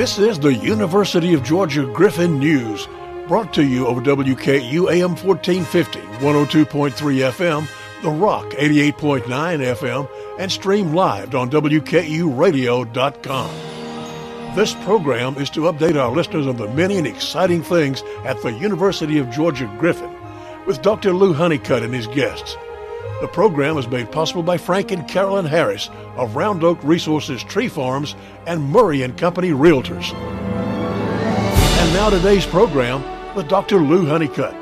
This is the University of Georgia Griffin News, brought to you over WKEU AM 1450, 102.3 FM, The Rock 88.9 FM, and stream live on WKEURadio.com. This program is to update our listeners on the many and exciting things at the University of Georgia Griffin with Dr. Lou Honeycutt and his guests. The program is made possible by Frank and Carolyn Harris of Round Oak Resources Tree Farms and Murray and Company Realtors. And now today's program with Dr. Lou Honeycutt.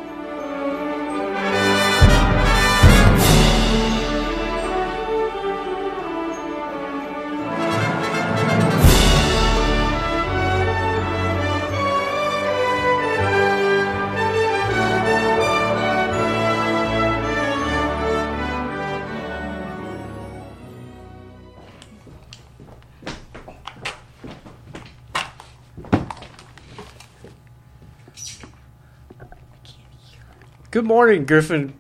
Good morning, Griffin,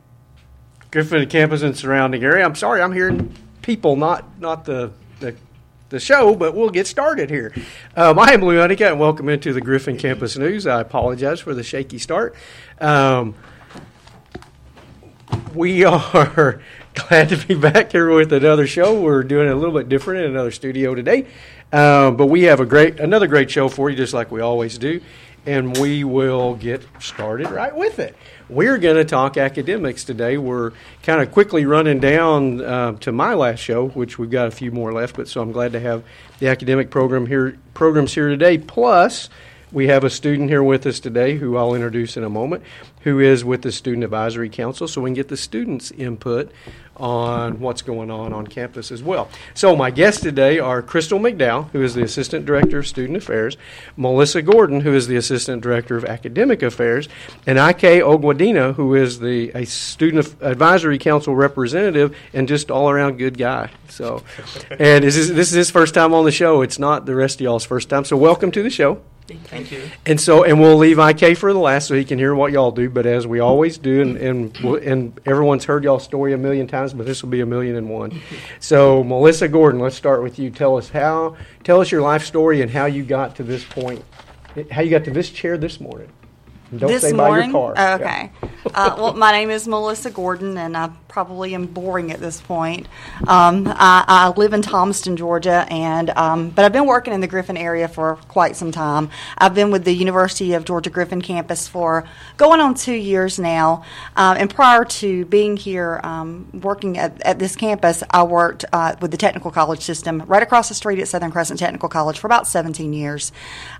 Griffin campus and surrounding area. I'm sorry, I'm hearing people, not not the the, the show, but we'll get started here. Um, I am Lou Honeycutt, and welcome into the Griffin Campus News. I apologize for the shaky start. Um, we are glad to be back here with another show. We're doing it a little bit different in another studio today, um, but we have a great another great show for you, just like we always do, and we will get started right with it. We're going to talk academics today. We're kind of quickly running down uh, to my last show, which we've got a few more left, but so I'm glad to have the academic program here programs here today. Plus, we have a student here with us today who I'll introduce in a moment, who is with the Student Advisory Council, so we can get the students' input on what's going on on campus as well. So, my guests today are Crystal McDowell, who is the Assistant Director of Student Affairs, Melissa Gordon, who is the Assistant Director of Academic Affairs, and Ike Ogwadina, who is the a Student Advisory Council representative and just all around good guy. So, and this is, this is his first time on the show. It's not the rest of y'all's first time. So, welcome to the show. Thank you. And so, and we'll leave IK for the last so he can hear what y'all do. But as we always do, and and, we'll- and everyone's heard y'all's story a million times, but this will be a million and one. So, Melissa Gordon, let's start with you. Tell us how, tell us your life story and how you got to this point, how you got to this chair this morning. Don't this say morning? your car. Oh, Yeah. okay. uh, well, my name is Melissa Gordon, and I probably am boring at this point. Um, I, I live in Thomaston, Georgia, and um, but I've been working in the Griffin area for quite some time. I've been with the University of Georgia Griffin campus for going on two years now. Um, and prior to being here, um, working at, at this campus, I worked uh, with the technical college system right across the street at Southern Crescent Technical College for about 17 years.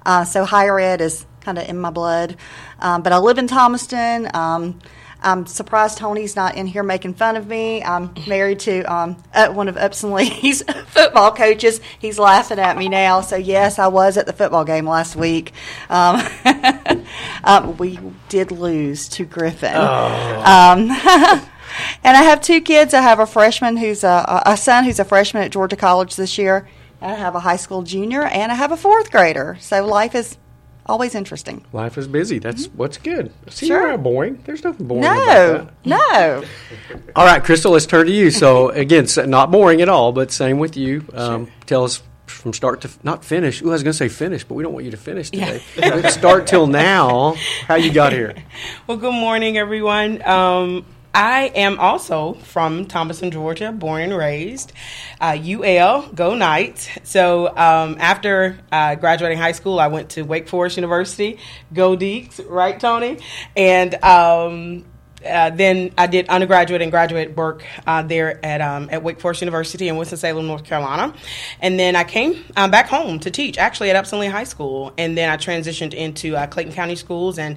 Uh, so higher ed is kind of in my blood. Um, but I live in Thomaston. Um, I'm surprised Tony's not in here making fun of me. I'm married to um, uh, one of Upson Lee's football coaches. He's laughing at me now. So, yes, I was at the football game last week. Um, um, we did lose to Griffin. Um, and I have two kids. I have a freshman who's a, a son who's a freshman at Georgia College this year. I have a high school junior, and I have a fourth grader. So life is always interesting. Life is busy. That's what's good. See, Mm-hmm. Sure. you're not boring. There's nothing boring about No, that. no. All right, Crystal, let's turn to you. So again, not boring at all, but same with you. Um, Tell us from start to not finish. Ooh, I was going to say finish, but we don't want you to finish today. But start till now. How you got here? Well, good morning, everyone. Um, I am also from Thomaston, Georgia, born and raised. Uh, UL, go Knights. So um, after uh, graduating high school, I went to Wake Forest University, go Deacs, right, Tony? And um, uh, then I did undergraduate and graduate work uh, there at um, at Wake Forest University in Winston-Salem, North Carolina, and then I came um, back home to teach, actually at Upson Lee High School, and then I transitioned into uh, Clayton County Schools, and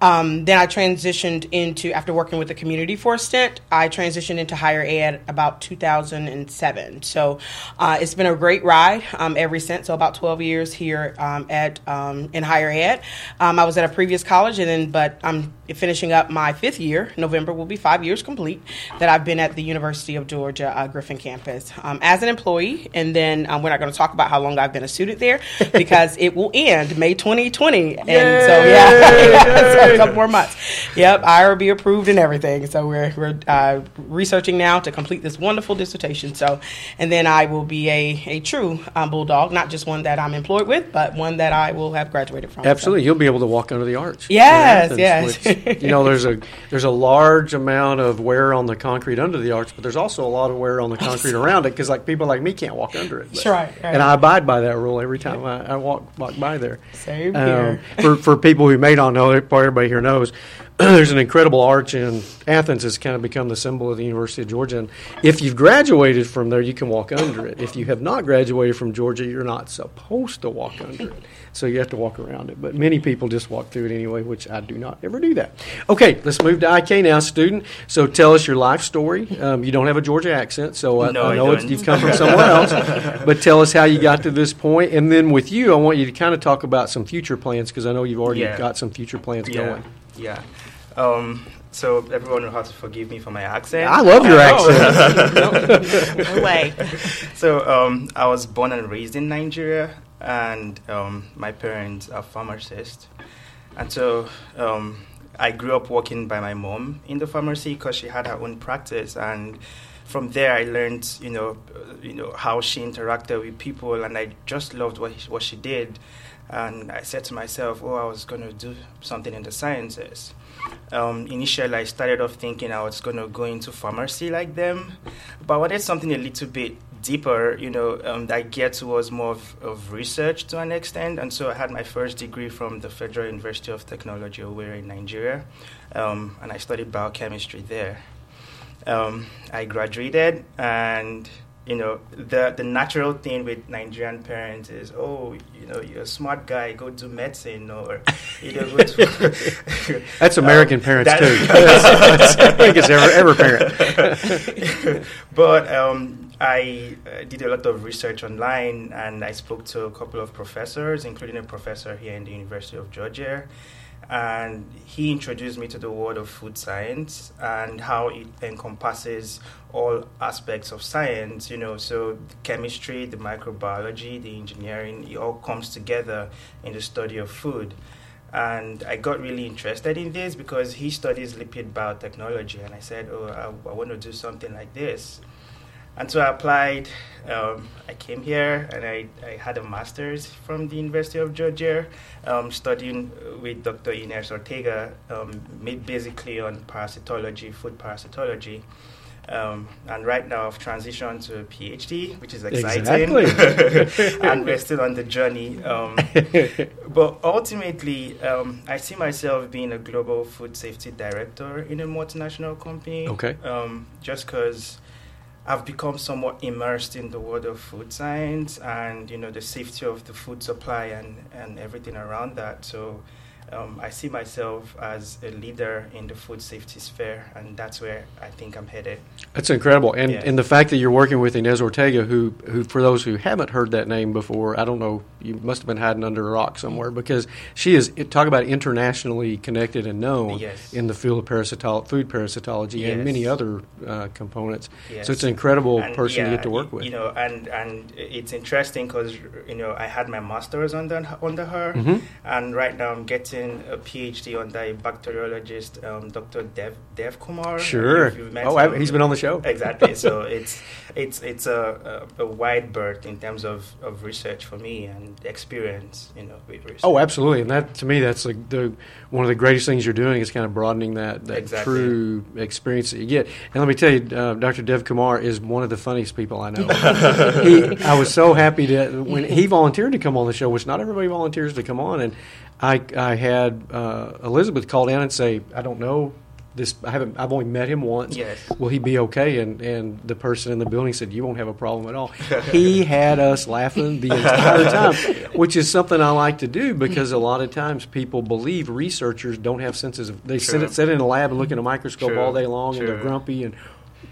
um, then I transitioned into after working with the community for a stint, I transitioned into higher ed about 2007. So uh, it's been a great ride um, ever since. So about 12 years here um, at um, in higher ed. I was at a previous college, and then but I'm finishing up my fifth year. November will be five years complete that I've been at the University of Georgia uh, Griffin campus um, as an employee. And then um, we're not going to talk about how long I've been a student there because it will end May 2020. And so, yeah, so a couple more months. Yep, IRB approved and everything. So we're, we're uh, researching now to complete this wonderful dissertation. So, and then I will be a, a true um, Bulldog, not just one that I'm employed with, but one that I will have graduated from. Absolutely, so. you'll be able to walk under the arch. Yes, yes. You know, there's a there's a large amount of wear on the concrete under the arch, but there's also a lot of wear on the concrete around it because like people like me can't walk under it. But, right, right, And I abide by that rule every time I, I walk walk by there. Same um, here. for for people who may not know, everybody here knows. there's an incredible arch in Athens has kind of become the symbol of the University of Georgia. And if you've graduated from there, you can walk under it. If you have not graduated from Georgia, you're not supposed to walk under it. So you have to walk around it. But many people just walk through it anyway, which I do not ever do that. Okay, let's move to IK now, student. So tell us your life story. Um, you don't have a Georgia accent, so I, no, I know you've come from somewhere else. but tell us how you got to this point. And then with you, I want you to kind of talk about some future plans because I know you've already yeah. got some future plans yeah. going. Yeah. Um, so everyone will have to forgive me for my accent. I love your oh. accent. no, way. So um, I was born and raised in Nigeria, and um, my parents are pharmacists, and so um, I grew up working by my mom in the pharmacy because she had her own practice, and from there I learned, you know, uh, you know how she interacted with people, and I just loved what what she did, and I said to myself, oh, I was going to do something in the sciences um, initially I started off thinking I was going to go into pharmacy like them, but I wanted something a little bit deeper, you know, um, that geared towards more of, of, research to an extent. And so I had my first degree from the Federal University of Technology, Owerri in Nigeria, um, and I studied biochemistry there. Um, I graduated and you know, the the natural thing with Nigerian parents is, oh, you know, you're a smart guy, go do medicine, or you know, go to that's American um, parents too. I think it's every, every parent. but um, I uh, did a lot of research online, and I spoke to a couple of professors, including a professor here in the University of Georgia and he introduced me to the world of food science and how it encompasses all aspects of science you know. So the chemistry the microbiology the engineering it all comes together in the study of food. And I got really interested in this because he studies lipid biotechnology and I said oh I, I want to do something like this and so I applied. Um, I came here and I, I had a master's from the University of Georgia, um, studying with Dr. Ynes Ortega, um, basically on parasitology, food parasitology. Um, and right now I've transitioned to a PhD, which is exciting. Exactly. and we're still on the journey. Um, but ultimately, um, I see myself being a global food safety director in a multinational company. Okay. Um, just because I've become somewhat immersed in the world of food science and you know the safety of the food supply and, and everything around that. So um, I see myself as a leader in the food safety sphere, and that's where I think I'm headed. That's incredible, and and the fact that you're working with Ynes Ortega, who who for those who haven't heard that name before, I don't know, you must have been hiding under a rock somewhere because she is talk about internationally connected and known yes. in the field of parasitolo- food parasitology yes. and many other uh, components. Yes. So it's an incredible and person yeah, to get to work with. You know, and and it's interesting because you know I had my master's under under her, mm-hmm. and right now I'm getting a PhD on the bacteriologist, um, Dr. Dev Dev Kumar. Sure. oh, he's been on the show. Exactly. so it's it's it's a, a, a, wide berth in terms of, of research for me and experience. You know, with research. Oh, absolutely. And that to me, that's like the one of the greatest things you're doing is kind of broadening that that exactly. true experience that you get. And let me tell you, uh, Dr. Dev Kumar is one of the funniest people I know. he, I was so happy that when he volunteered to come on the show, which not everybody volunteers to come on, and I, I had uh, Elizabeth call down and say, I don't know this. I haven't. I've only met him once. Yes. Will he be okay? And and the person in the building said, you won't have a problem at all. he had us laughing the entire time, which is something I like to do because a lot of times people believe researchers don't have senses of. They sit sit in a lab and look in a microscope all day long and they're grumpy and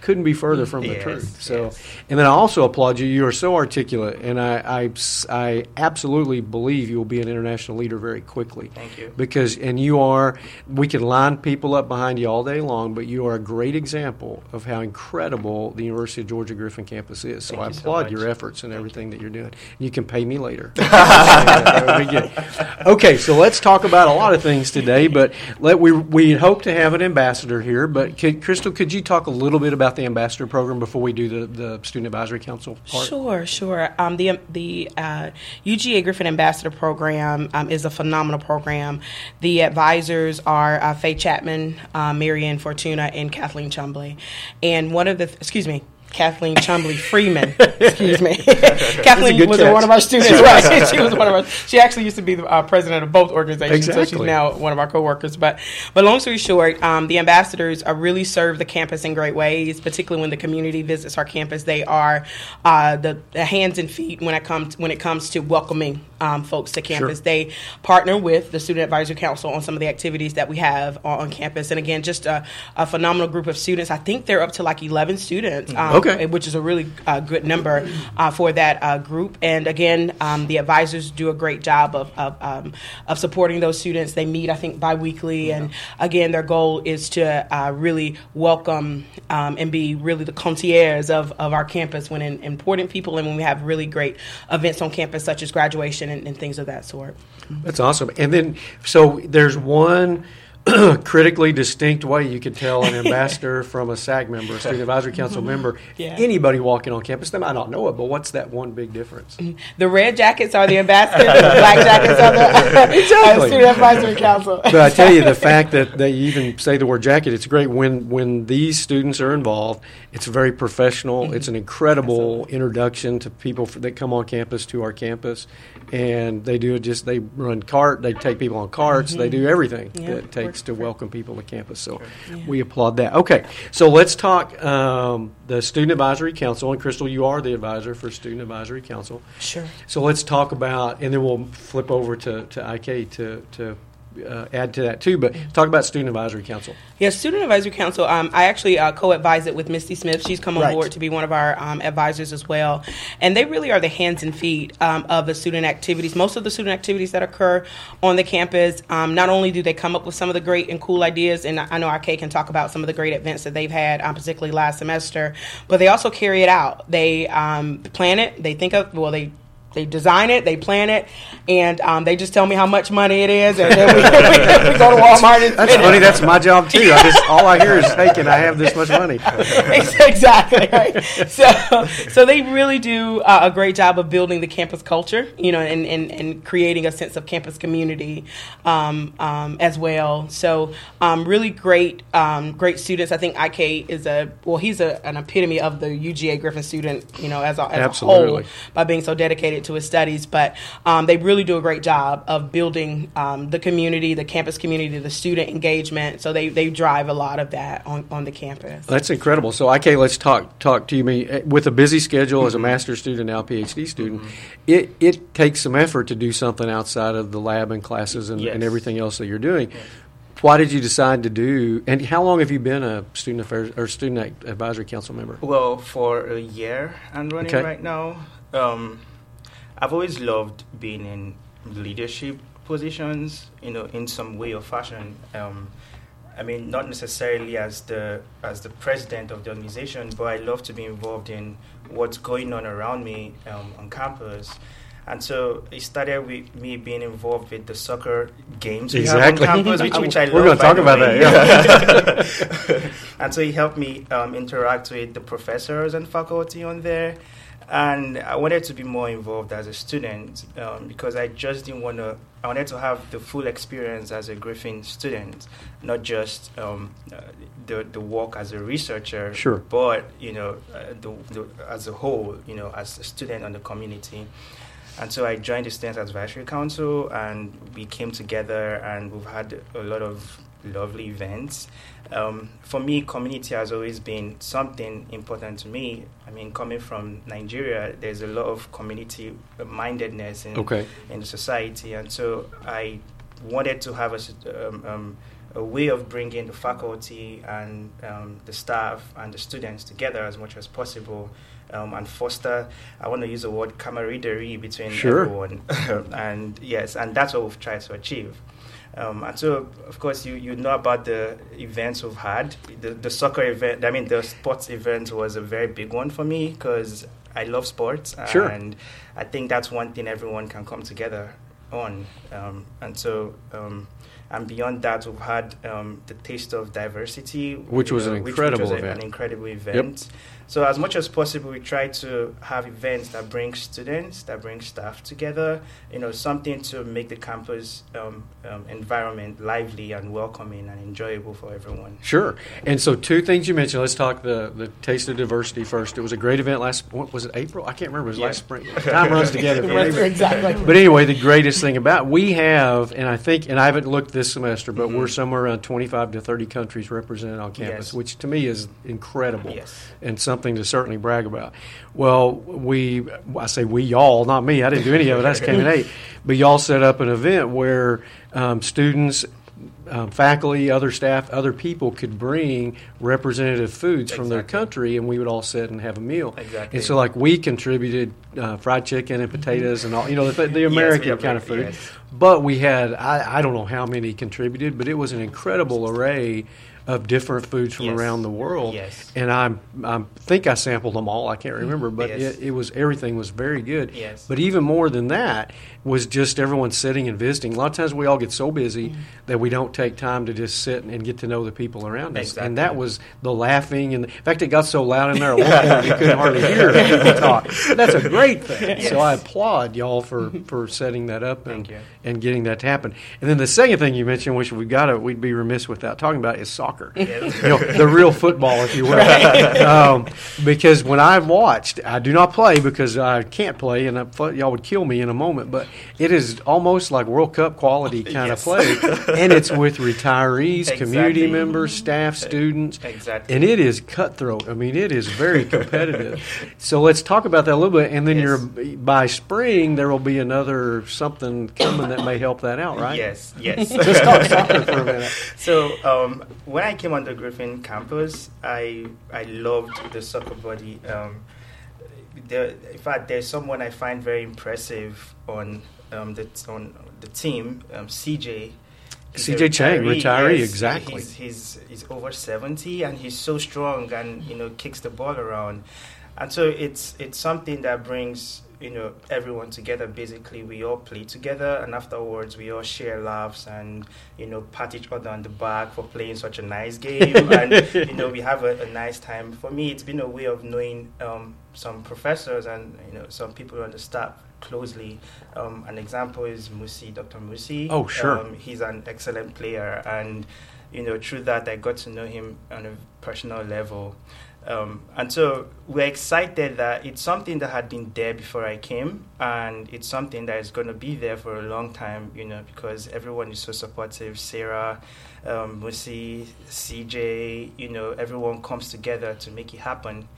couldn't be further mm. from the Yes, truth. So, yes. and then I also applaud you. You are so articulate, and I, I, I absolutely believe you will be an international leader very quickly. Thank you. Because, and you are, we can line people up behind you all day long, but you are a great example of how incredible the University of Georgia Griffin campus is. So Thank I you applaud much. your efforts and everything that you're doing. You can pay me later. That would be good. Okay, so let's talk about a lot of things today, but let we we hope to have an ambassador here. But could, Crystal, could you talk a little bit about the ambassador program before we do the, the student advisory council part? Sure, sure. Um, the the uh, UGA Griffin Ambassador Program um, is a phenomenal program. The advisors are uh, Faye Chapman, uh, Marianne Fortuna, and Kathleen Chumbly. And one of the excuse me. Kathleen Chumbly Freeman. Excuse me. Kathleen was catch. one of our students, right? she was one of our. She actually used to be the uh, president of both organizations, so she's now one of our coworkers. But, but long story short, um, the ambassadors are really serve the campus in great ways. Particularly when the community visits our campus, they are uh, the, the hands and feet when it comes when it comes to welcoming um, folks to campus. Sure. They partner with the Student Advisory Council on some of the activities that we have on, on campus. And again, just a, a phenomenal group of students. I think they're up to like 11 students, um, Okay. which is a really uh, good number uh, for that uh, group. And again, um, the advisors do a great job of of, um, of supporting those students. They meet, I think, biweekly, and again, their goal is to uh, really welcome um, and be really the concierge of, of our campus when in, important people and when we have really great events on campus, such as graduation and, and things of that sort. That's awesome. And then, so there's one critically distinct way you could tell an ambassador from a SAC member, a student advisory council mm-hmm. member. Yeah. Anybody walking on campus, they might not know it, but what's that one big difference? The red jackets are the ambassadors, the black jackets are the Exactly. student advisory council. But I tell you, the fact that they even say the word jacket, it's great when when these students are involved. It's very professional. Mm-hmm. It's an incredible introduction to people f- that come on campus to our campus, and they do it just they run cart, they take people on carts, they mm-hmm. do everything Yeah, that takes to welcome people to campus. So we applaud that. Okay, so let's talk um, the student advisory council. And Crystal, you are the advisor for student advisory council. Sure. So let's talk about, and then we'll flip over to, to IK to, to uh, add to that too. But talk about Student Advisory Council. Yeah, Student Advisory Council. Um, I actually uh, co-advise it with Misty Smith. She's come on Right. board to be one of our um, advisors as well, and they really are the hands and feet um, of the student activities. Most of the student activities that occur on the campus, um, not only do they come up with some of the great and cool ideas, and I I know IK can talk about some of the great events that they've had, um, particularly last semester, but they also carry it out. They um, plan it. They think of well, they. They design it, they plan it, and um, they just tell me how much money it is, and then we, we go to Walmart and That's spend it. funny. That's my job too. I just all I hear is, "Hey, can I have this much money?" exactly right. So, so they really do uh, a great job of building the campus culture, you know, and, and, and creating a sense of campus community um, um, as well. So, um, really great, um, great students. I think IK is a well, he's a, an epitome of the UGA Griffin student, you know, as a, as a whole by being so dedicated to his studies. But um, they really do a great job of building um, the community, the campus community, the student engagement. So they, they drive a lot of that on, on the campus. That's incredible. So, IK, let's talk talk to you. Me eh, with a busy schedule as a master's student now PhD student, it it takes some effort to do something outside of the lab and classes and, and everything else that you're doing. Why did you decide to do? And how long have you been a student affairs or student advisory council member? Well, for a year and running Okay. right now, um, I've always loved being in leadership positions, you know, in some way or fashion. Um, I mean, not necessarily as the as the president of the organization, but I love to be involved in what's going on around me um, on campus. And so it started with me being involved with the soccer games we Exactly. have on campus, which, which I love. We're gonna talk the about way. and so he helped me um, interact with the professors and faculty on there. And I wanted to be more involved as a student um, because I just didn't want to. I wanted to have the full experience as a Griffin student, not just um, the the work as a researcher, Sure. but you know, uh, the, the, as a whole, you know, as a student and the community. And so I joined the Student Advisory Council, and we came together, and we've had a lot of lovely events. Um, for me, community has always been something important to me. I mean, coming from Nigeria, there's a lot of community mindedness in Okay. in society, and so I wanted to have a um, um, a way of bringing the faculty and um, the staff and the students together as much as possible um, and foster, I want to use the word camaraderie between Sure. everyone. and yes, and that's what we've tried to achieve. Um, and so, of course, you, you know about the events we've had. The, the soccer event, I mean, the sports event was a very big one for me because I love sports. Sure. And I think that's one thing everyone can come together on. Um, and so, um, and beyond that, we've had um, the Taste of Diversity, Which you was an which- which incredible was event. An incredible event. So, as much as possible, we try to have events that bring students, that bring staff together. You know, something to make the campus um, um, environment lively and welcoming and enjoyable for everyone. Sure. And so, two things you mentioned. Let's talk the, the Taste of Diversity first. It was a great event last. What was it? April? I can't remember. It was Yeah. last spring. Time runs together. exactly. But anyway, the greatest thing about we have, and I think, and I haven't looked this semester, but we're somewhere around 25 to 30 countries represented on campus, Yes. which to me is incredible Yes. and something to certainly brag about. Well, we, I say we, y'all, not me. I didn't do any of it. I just came in eight. But y'all set up an event where um, students. Um, faculty, other staff, other people could bring representative foods from their country, and we would all sit and have a meal. Exactly. And so, like, we contributed uh, fried chicken and potatoes and all, you know, the, the American have kind of food. yes. But we had, I, I don't know how many contributed, but it was an incredible array of different foods from Yes. around the world. Yes. And I'm, I think I sampled them all. I can't mm-hmm. remember, but Yes. it, it was everything was very good. Yes. But even more than that was just everyone sitting and visiting. A lot of times we all get so busy mm-hmm. that we don't take time to just sit and get to know the people around us. And that was the laughing and in fact it got so loud in there you couldn't hardly hear people talk. That's a great thing. So I applaud y'all for, mm-hmm. for setting that up and and getting that to happen. And then the second thing you mentioned, which we've got to we'd be remiss without talking about, is soccer. Yes. you know, the real football, if you will. um, because when I've watched, I do not play because I can't play, and I, y'all would kill me in a moment. But it is almost like World Cup quality kind Yes. of play, and it's with retirees, community members, staff, students. Exactly. And it is cutthroat. I mean, it is very competitive. so let's talk about that a little bit, and then Yes. you're by spring there will be another something coming that may help that out, right? Yes, yes. Let's talk soccer for a minute. So um, when I came on the Griffin campus, I I loved the soccer body. Um, there, in fact, there's someone I find very impressive on um, the on the team, um, CJ. CJ Chang, retiree, exactly. He's, he's he's over seventy and he's so strong and you know kicks the ball around, and so it's it's something that brings you know everyone together. Basically, we all play together, and afterwards we all share laughs and you know pat each other on the back for playing such a nice game, and you know we have a, a nice time. For me, it's been a way of knowing um, some professors and you know some people on the staff closely. Um, an example is Musi, Dr. Musi. Oh, sure. Um, he's an excellent player, and you know through that I got to know him on a personal level. Um, and so we're excited that it's something that had been there before I came, and it's something that is going to be there for a long time, you know, because everyone is so supportive. Sarah, um, Musi, CJ, you know, everyone comes together to make it happen.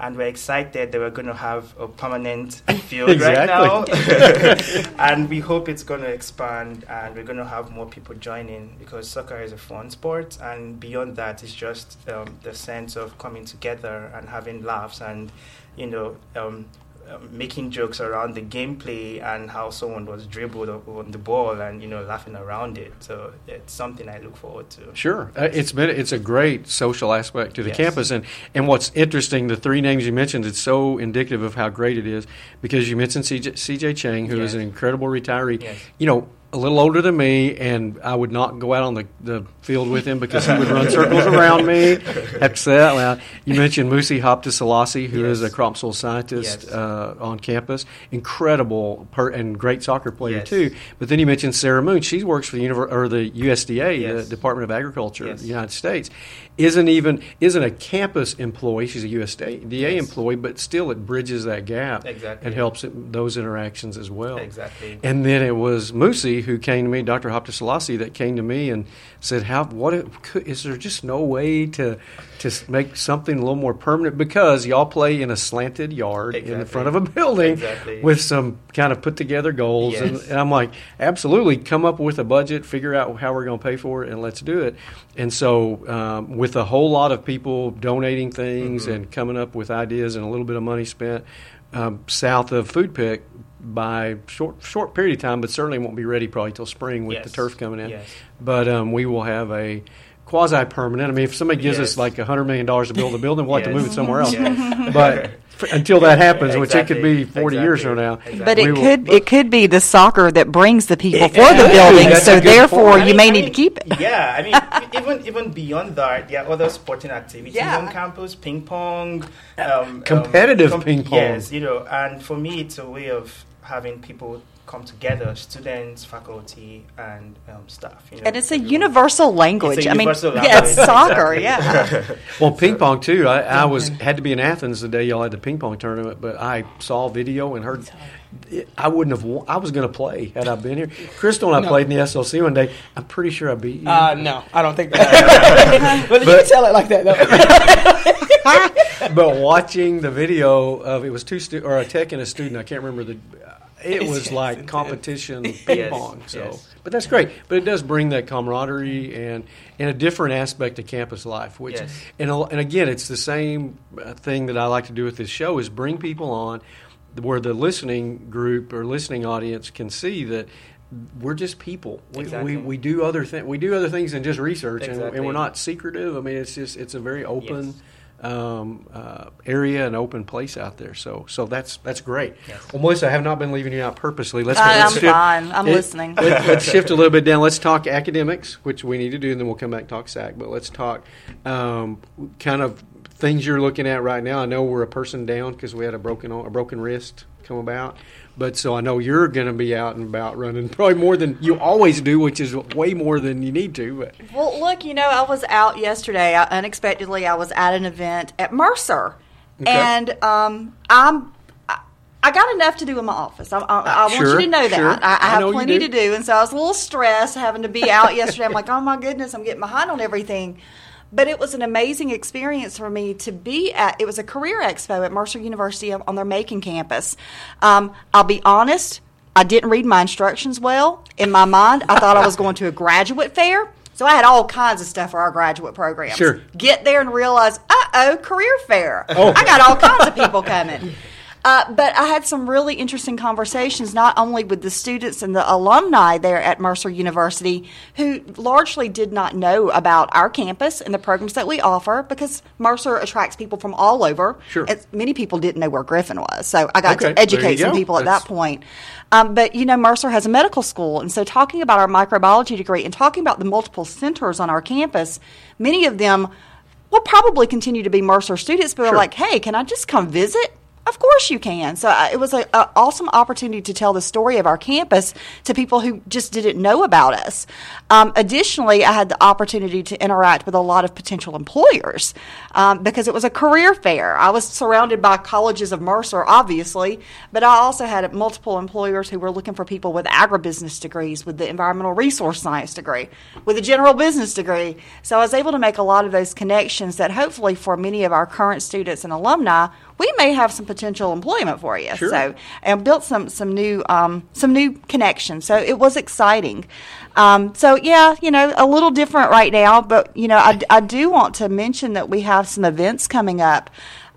And we're excited that we're going to have a permanent field right now. and we hope it's going to expand and we're going to have more people joining because soccer is a fun sport. And beyond that, it's just um, the sense of coming together and having laughs and, you know, um, um, making jokes around the gameplay and how someone was dribbled on the ball and, you know, laughing around it. So it's something I look forward to. Sure, uh, it's been it's a great social aspect to the Yes. campus, and and what's interesting, the three names you mentioned, it's so indicative of how great it is because you mentioned CJ, CJ Chang, who is Yes. an incredible retiree. Yes. You know, a little older than me, and I would not go out on the, the field with him because he would run circles around me. Have to say that loud. You mentioned Musi Hapta who is Yes. a crop soil scientist Yes. uh, on campus. Incredible per, and great soccer player Yes. too. But then you mentioned Sarah Moon. She works for the univer- or the USDA, the Department of Agriculture of the United States. Isn't even isn't a campus employee. She's a USDA Yes. employee, but still it bridges that gap Exactly. and helps it, those interactions as well. Exactly. And then it was Musi who came to me, Dr. Hopta Selassie, that came to me and said, "How? What it- could, is there just no way to to make something a little more permanent? Because y'all play in a slanted yard in Exactly. front of a building Exactly. with some kind of put together goals, and, and I'm like, absolutely, come up with a budget, figure out how we're going to pay for it, and let's do it. And so, um, with a whole lot of people donating things Mm-hmm. and coming up with ideas and a little bit of money spent um, south of Food PIC by short short period of time, but certainly won't be ready probably till spring with the turf coming in. Yes. But um, we will have a quasi permanent. I mean, if somebody gives us like a hundred million dollars to build a building, we'll have to move it somewhere else. Yes. But until that happens, which it could be Exactly. 40 years from now. Exactly. But We it will- could it could be the soccer that brings the people for the Yeah, building. So therefore, point. I you mean- may I need mean, to keep it. Yeah, I mean, even even beyond that, there are other sporting activities Yeah. on campus, ping pong, um, Competitive um, ping pong. Yes, you know, and for me, it's a way of having people come together, students, faculty, and um, staff. You know, And it's a everyone. universal language. It's a I mean, universal yeah, language, it's soccer. Yeah. Well, ping pong too. I, I was had to be in Athens the day y'all had the ping pong tournament, but I saw video and heard. I wouldn't have. wa- I was going to play had I been here. Crystal and I No. played in the SLC one day. I'm pretty sure I beat you. Uh, no, I don't think that. but, you But- can tell it like that though. but watching the video of it was two stu- or a tech and a student. I can't remember the. It was it's like competition ping Yes, pong. So, yes. but that's great. But it does bring that camaraderie and and a different aspect to campus life. Which Yes. and and again, it's the same uh, thing that I like to do with this show is bring people on where the listening group or listening audience can see that. We're just people. We, Exactly. we, we do other things. We do other things than just research, and, and we're not secretive. I mean, it's just it's a very open um, uh, area and open place out there. So so that's that's great. Yes. Well, Melissa, I have not been leaving you out purposely. Let's, I- let's I'm fine. I'm it- listening. Let, let's shift a little bit down. Let's talk academics, which we need to do, and then we'll come back and talk SAC. But let's talk um, kind of things you're looking at right now. I know we're a person down because we had a broken a broken wrist come about. But so I know you're going to be out and about running probably more than you always do, which is way more than you need to. But Well, look, you know, I was out yesterday. I, unexpectedly, I was at an event at Mercer, Okay. and um, I'm. I- got enough to do in my office. I, I, I want Sure, you to know that. sure. I, I have plenty do. to do. And so I was a little stressed having to be out yesterday. I'm like, oh my goodness, I'm getting behind on everything. But it was an amazing experience for me to be at. It was a career expo at Mercer University on their Macon campus. Um, I'll be honest, I didn't read my instructions well. In my mind, I thought I was going to a graduate fair. So I had all kinds of stuff for our graduate programs. Sure. Get there and realize, uh oh, career fair. Oh. I got all kinds of people coming. Uh, but I had some really interesting conversations, not only with the students and the alumni there at Mercer University, who largely did not know about our campus and the programs that we offer, because Mercer attracts people from all over. Sure. And many people didn't know where Griffin was, so I got Okay, to educate some go. people at that point. Um, but you know, Mercer has a medical school, and so talking about our microbiology degree and talking about the multiple centers on our campus, many of them will probably continue to be Mercer students, but Sure. are like, "Hey, can I just come visit?" Of course you can. So uh, it was an awesome opportunity to tell the story of our campus to people who just didn't know about us. Um, additionally, I had the opportunity to interact with a lot of potential employers um, because it was a career fair. I was surrounded by colleges of Mercer, obviously, but I also had multiple employers who were looking for people with agribusiness degrees, with the environmental resource science degree, with a general business degree. So I was able to make a lot of those connections that hopefully for many of our current students and alumni, we may have some potential employment for you. Sure. So and built some some new um, some new connections. So it was exciting. Um, so yeah, you know, a little different right now, but you know, I, I do want to mention that we have some events coming up.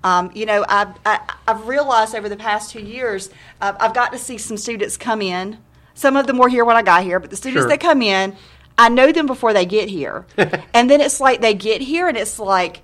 Um, you know, I've, I, I've realized over the past two years, uh, I've got to see some students come in. Some of them were here when I got here, but the students Sure. that come in, I know them before they get here, and then it's like they get here, and it's like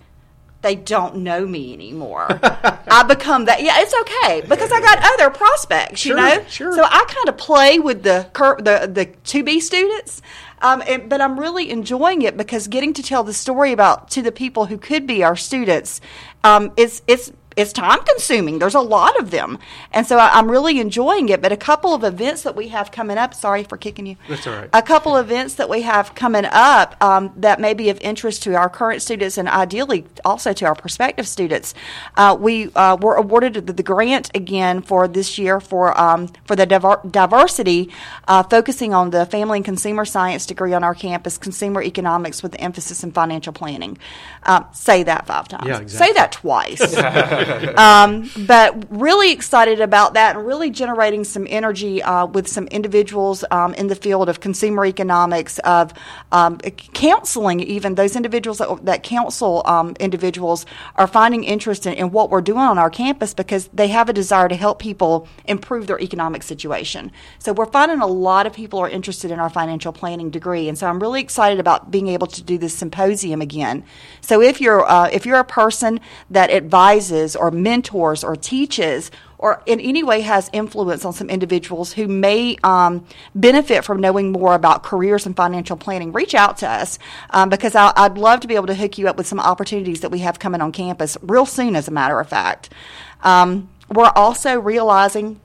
they don't know me anymore. I become that. Yeah, it's okay because I got other prospects, you Sure, know. sure. So I kind of play with the cur- the the to be students, um, and, but I'm really enjoying it because getting to tell the story about to the people who could be our students, um, it's it's it's time consuming. There's a lot of them, and so I, am really enjoying it. But a couple of events that we have coming up. Sorry for kicking you. That's all right. A couple of events that we have coming up um, that may be of interest to our current students and ideally also to our prospective students. Uh, we uh, were awarded the, the, grant again for this year for um, for the diver- diversity, uh, focusing on the family and consumer science degree on our campus, consumer economics with the emphasis in financial planning. Uh, say that five times. Yeah, exactly. Say that twice. um, but really excited about that and really generating some energy uh, with some individuals um, in the field of consumer economics, of um, counseling, even those individuals that, that counsel um, individuals are finding interest in, in, what we're doing on our campus because they have a desire to help people improve their economic situation. So we're finding a lot of people are interested in our financial planning degree, and so I'm really excited about being able to do this symposium again. So if you're uh, if you're a person that advises or mentors or teaches or in any way has influence on some individuals who may um, benefit from knowing more about careers and financial planning, reach out to us um, because I, would love to be able to hook you up with some opportunities that we have coming on campus real soon, as a matter of fact. Um, we're also realizing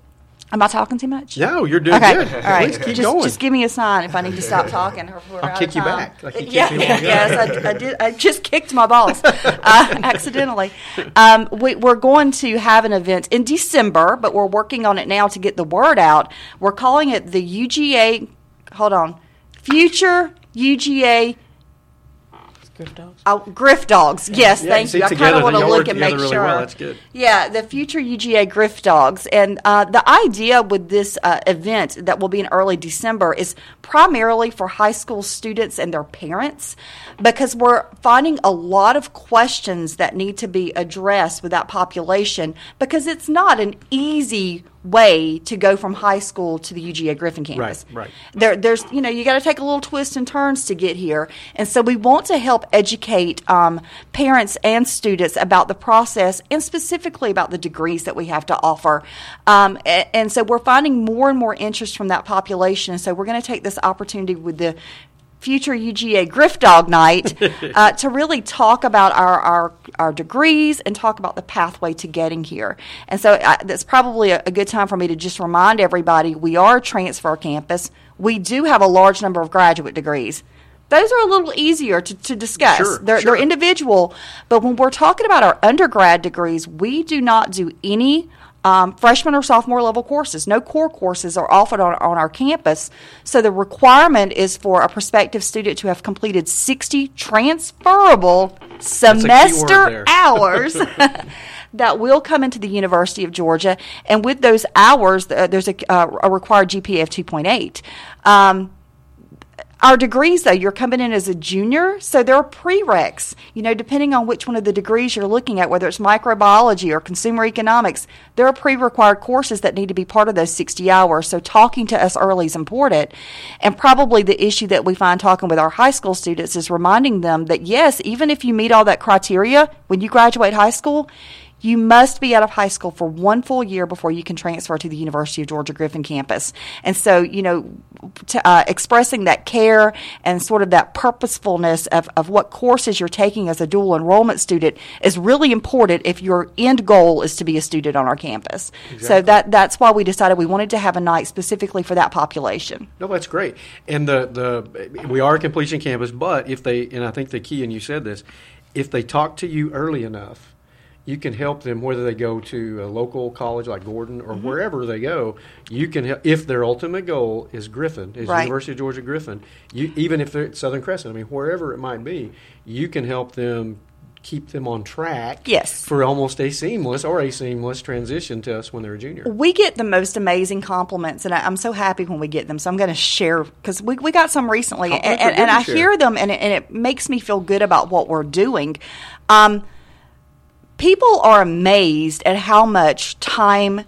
Am I talking too much? No, you're doing okay. good. All right. Please keep just, going. Just give me a sign if I need to stop talking. Or I'll kick you back. Like you yeah, yes, I, I, did. I just kicked my boss uh, accidentally. Um, we, are going to have an event in December, but we're working on it now to get the word out. We're calling it the UGA. Hold on, Future UGA Griff dogs. Oh, Griff dogs. Yes, yeah, thank see, you. I kind of want to look and make really sure. Well. That's good. Yeah, the future UGA Griff dogs, and uh, the idea with this uh, event that will be in early December is primarily for high school students and their parents, because we're finding a lot of questions that need to be addressed with that population because it's not an easy way to go from high school to the UGA Griffin campus. Right, right. There, there's, you know, you got to take a little twist and turns to get here, and so we want to help educate um, parents and students about the process and specifically about the degrees that we have to offer. Um, and, and so we're finding more and more interest from that population. And so we're going to take this opportunity with the future UGA Griff Dog Night uh, to really talk about our, our, our degrees and talk about the pathway to getting here. And so uh, that's probably a, a, good time for me to just remind everybody we are a transfer campus. We do have a large number of graduate degrees. Those are a little easier to, to discuss. Sure, they're, sure. they're individual, but when we're talking about our undergrad degrees, we do not do any um, freshman or sophomore level courses. No core courses are offered on, on our campus. So the requirement is for a prospective student to have completed 60 transferable semester hours. that will come into the University of Georgia, and with those hours, uh, there's a, uh, a, required GPA of 2.8. Um, our degrees, though, you're coming in as a junior, so there are prereqs. You know, depending on which one of the degrees you're looking at, whether it's microbiology or consumer economics, there are pre-required courses that need to be part of those 60 hours. So talking to us early is important. And probably the issue that we find talking with our high school students is reminding them that yes, even if you meet all that criteria when you graduate high school, you must be out of high school for one full year before you can transfer to the University of Georgia Griffin campus. And so, you know, to, uh, expressing that care and sort of that purposefulness of, of what courses you're taking as a dual enrollment student is really important if your end goal is to be a student on our campus. Exactly. So that that's why we decided we wanted to have a night specifically for that population. No, that's great. And the the we are a completion campus, but if they and I think the key and you said this, if they talk to you early enough you can help them whether they go to a local college like Gordon or mm-hmm. wherever they go. You can help if their ultimate goal is Griffin, is right. University of Georgia Griffin. You even if they're at Southern Crescent, I mean wherever it might be, you can help them keep them on track yes. for almost a seamless or a seamless transition to us when they're a junior. We get the most amazing compliments, and I, am so happy when we get them. So I'm going to share because we, we got some recently, and, and, and I hear them, and it, and it makes me feel good about what we're doing. Um, people are amazed at how much time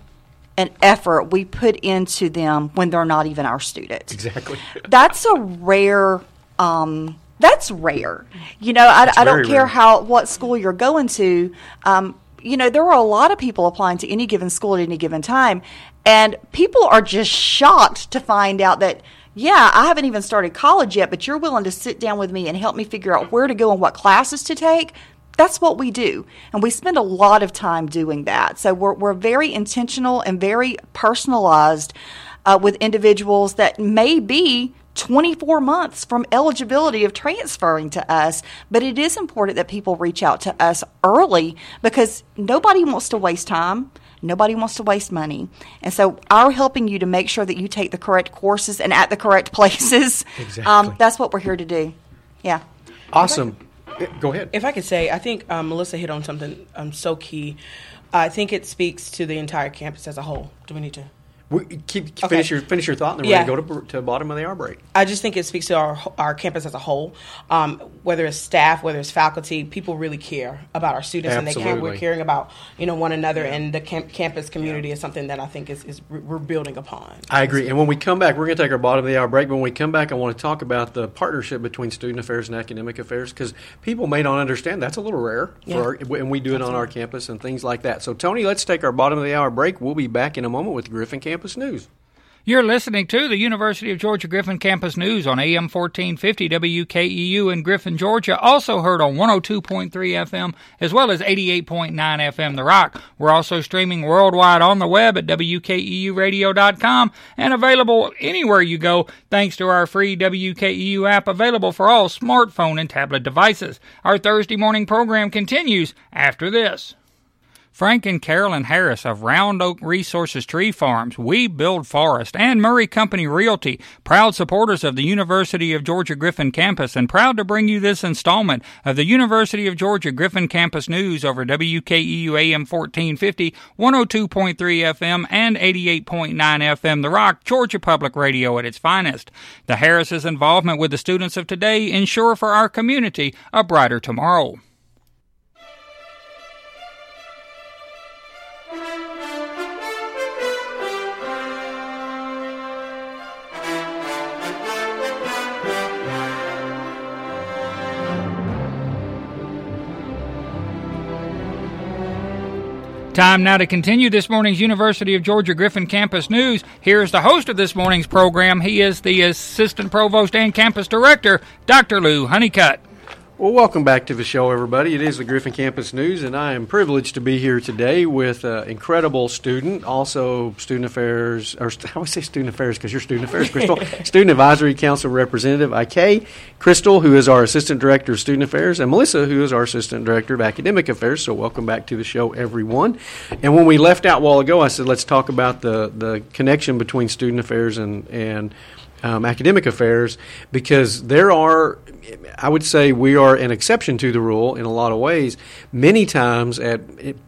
and effort we put into them when they're not even our students. Exactly. that's a rare. Um, that's rare. You know, I, I don't care rare. how what school you're going to. Um, you know, there are a lot of people applying to any given school at any given time, and people are just shocked to find out that yeah, I haven't even started college yet, but you're willing to sit down with me and help me figure out where to go and what classes to take that's what we do. And we spend a lot of time doing that. So we're, we're very intentional and very personalized uh, with individuals that may be 24 months from eligibility of transferring to us. But it is important that people reach out to us early because nobody wants to waste time. Nobody wants to waste money. And so, our helping you to make sure that you take the correct courses and at the correct places, um, Exactly. um, that's what we're here to do. Yeah. Awesome. Go ahead. If I could say, I think um, Melissa hit on something um, so key. I think it speaks to the entire campus as a whole. Do we need to? We, keep, Okay. finish your finish your thought, and then we're Yeah. going to go to, to bottom of the hour break. I just think it speaks to our our campus as a whole. Um, whether it's staff, whether it's faculty, people really care about our students, and they care. We're caring about you know one another, and the camp, campus community is something that I think is, is we're building upon. I agree. And when we come back, we're going to take our bottom of the hour break. But When we come back, I want to talk about the partnership between student affairs and academic affairs because people may not understand that's a little rare, Yeah. for our, and we do it on our campus and things like that. So, Tony, let's take our bottom of the hour break. We'll be back in a moment with Griffin Campus News. You're listening to the University of Georgia Griffin Campus News on AM 1450 WKEU in Griffin, Georgia. Also heard on 102.3 FM as well as 88.9 FM The Rock. We're also streaming worldwide on the web at WKEUradio.com and available anywhere you go thanks to our free WKEU app available for all smartphone and tablet devices. Our Thursday morning program continues after this. Frank and Carolyn Harris of Round Oak Resources Tree Farms, We Build Forest, and Murray Company Realty, proud supporters of the University of Georgia Griffin campus, and proud to bring you this installment of the University of Georgia Griffin campus news over WKEU AM 1450, 102.3 FM, and 88.9 FM, The Rock, Georgia Public Radio at its finest. The Harris's involvement with the students of today ensure for our community a brighter tomorrow. Time now to continue this morning's University of Georgia Griffin Campus News. Here's the host of this morning's program. He is the Assistant Provost and Campus Director, Dr. Lou Honeycutt. Well, welcome back to the show, everybody. It is the Griffin Campus News, and I am privileged to be here today with an incredible student, also student affairs, or I always say student affairs because you're student affairs, Crystal, student advisory council representative, IK, Crystal, who is our assistant director of student affairs, and Melissa, who is our assistant director of academic affairs. So, welcome back to the show, everyone. And when we left out a while ago, I said let's talk about the the connection between student affairs and and um, academic affairs because there are, I would say, we are an exception to the rule in a lot of ways. Many times at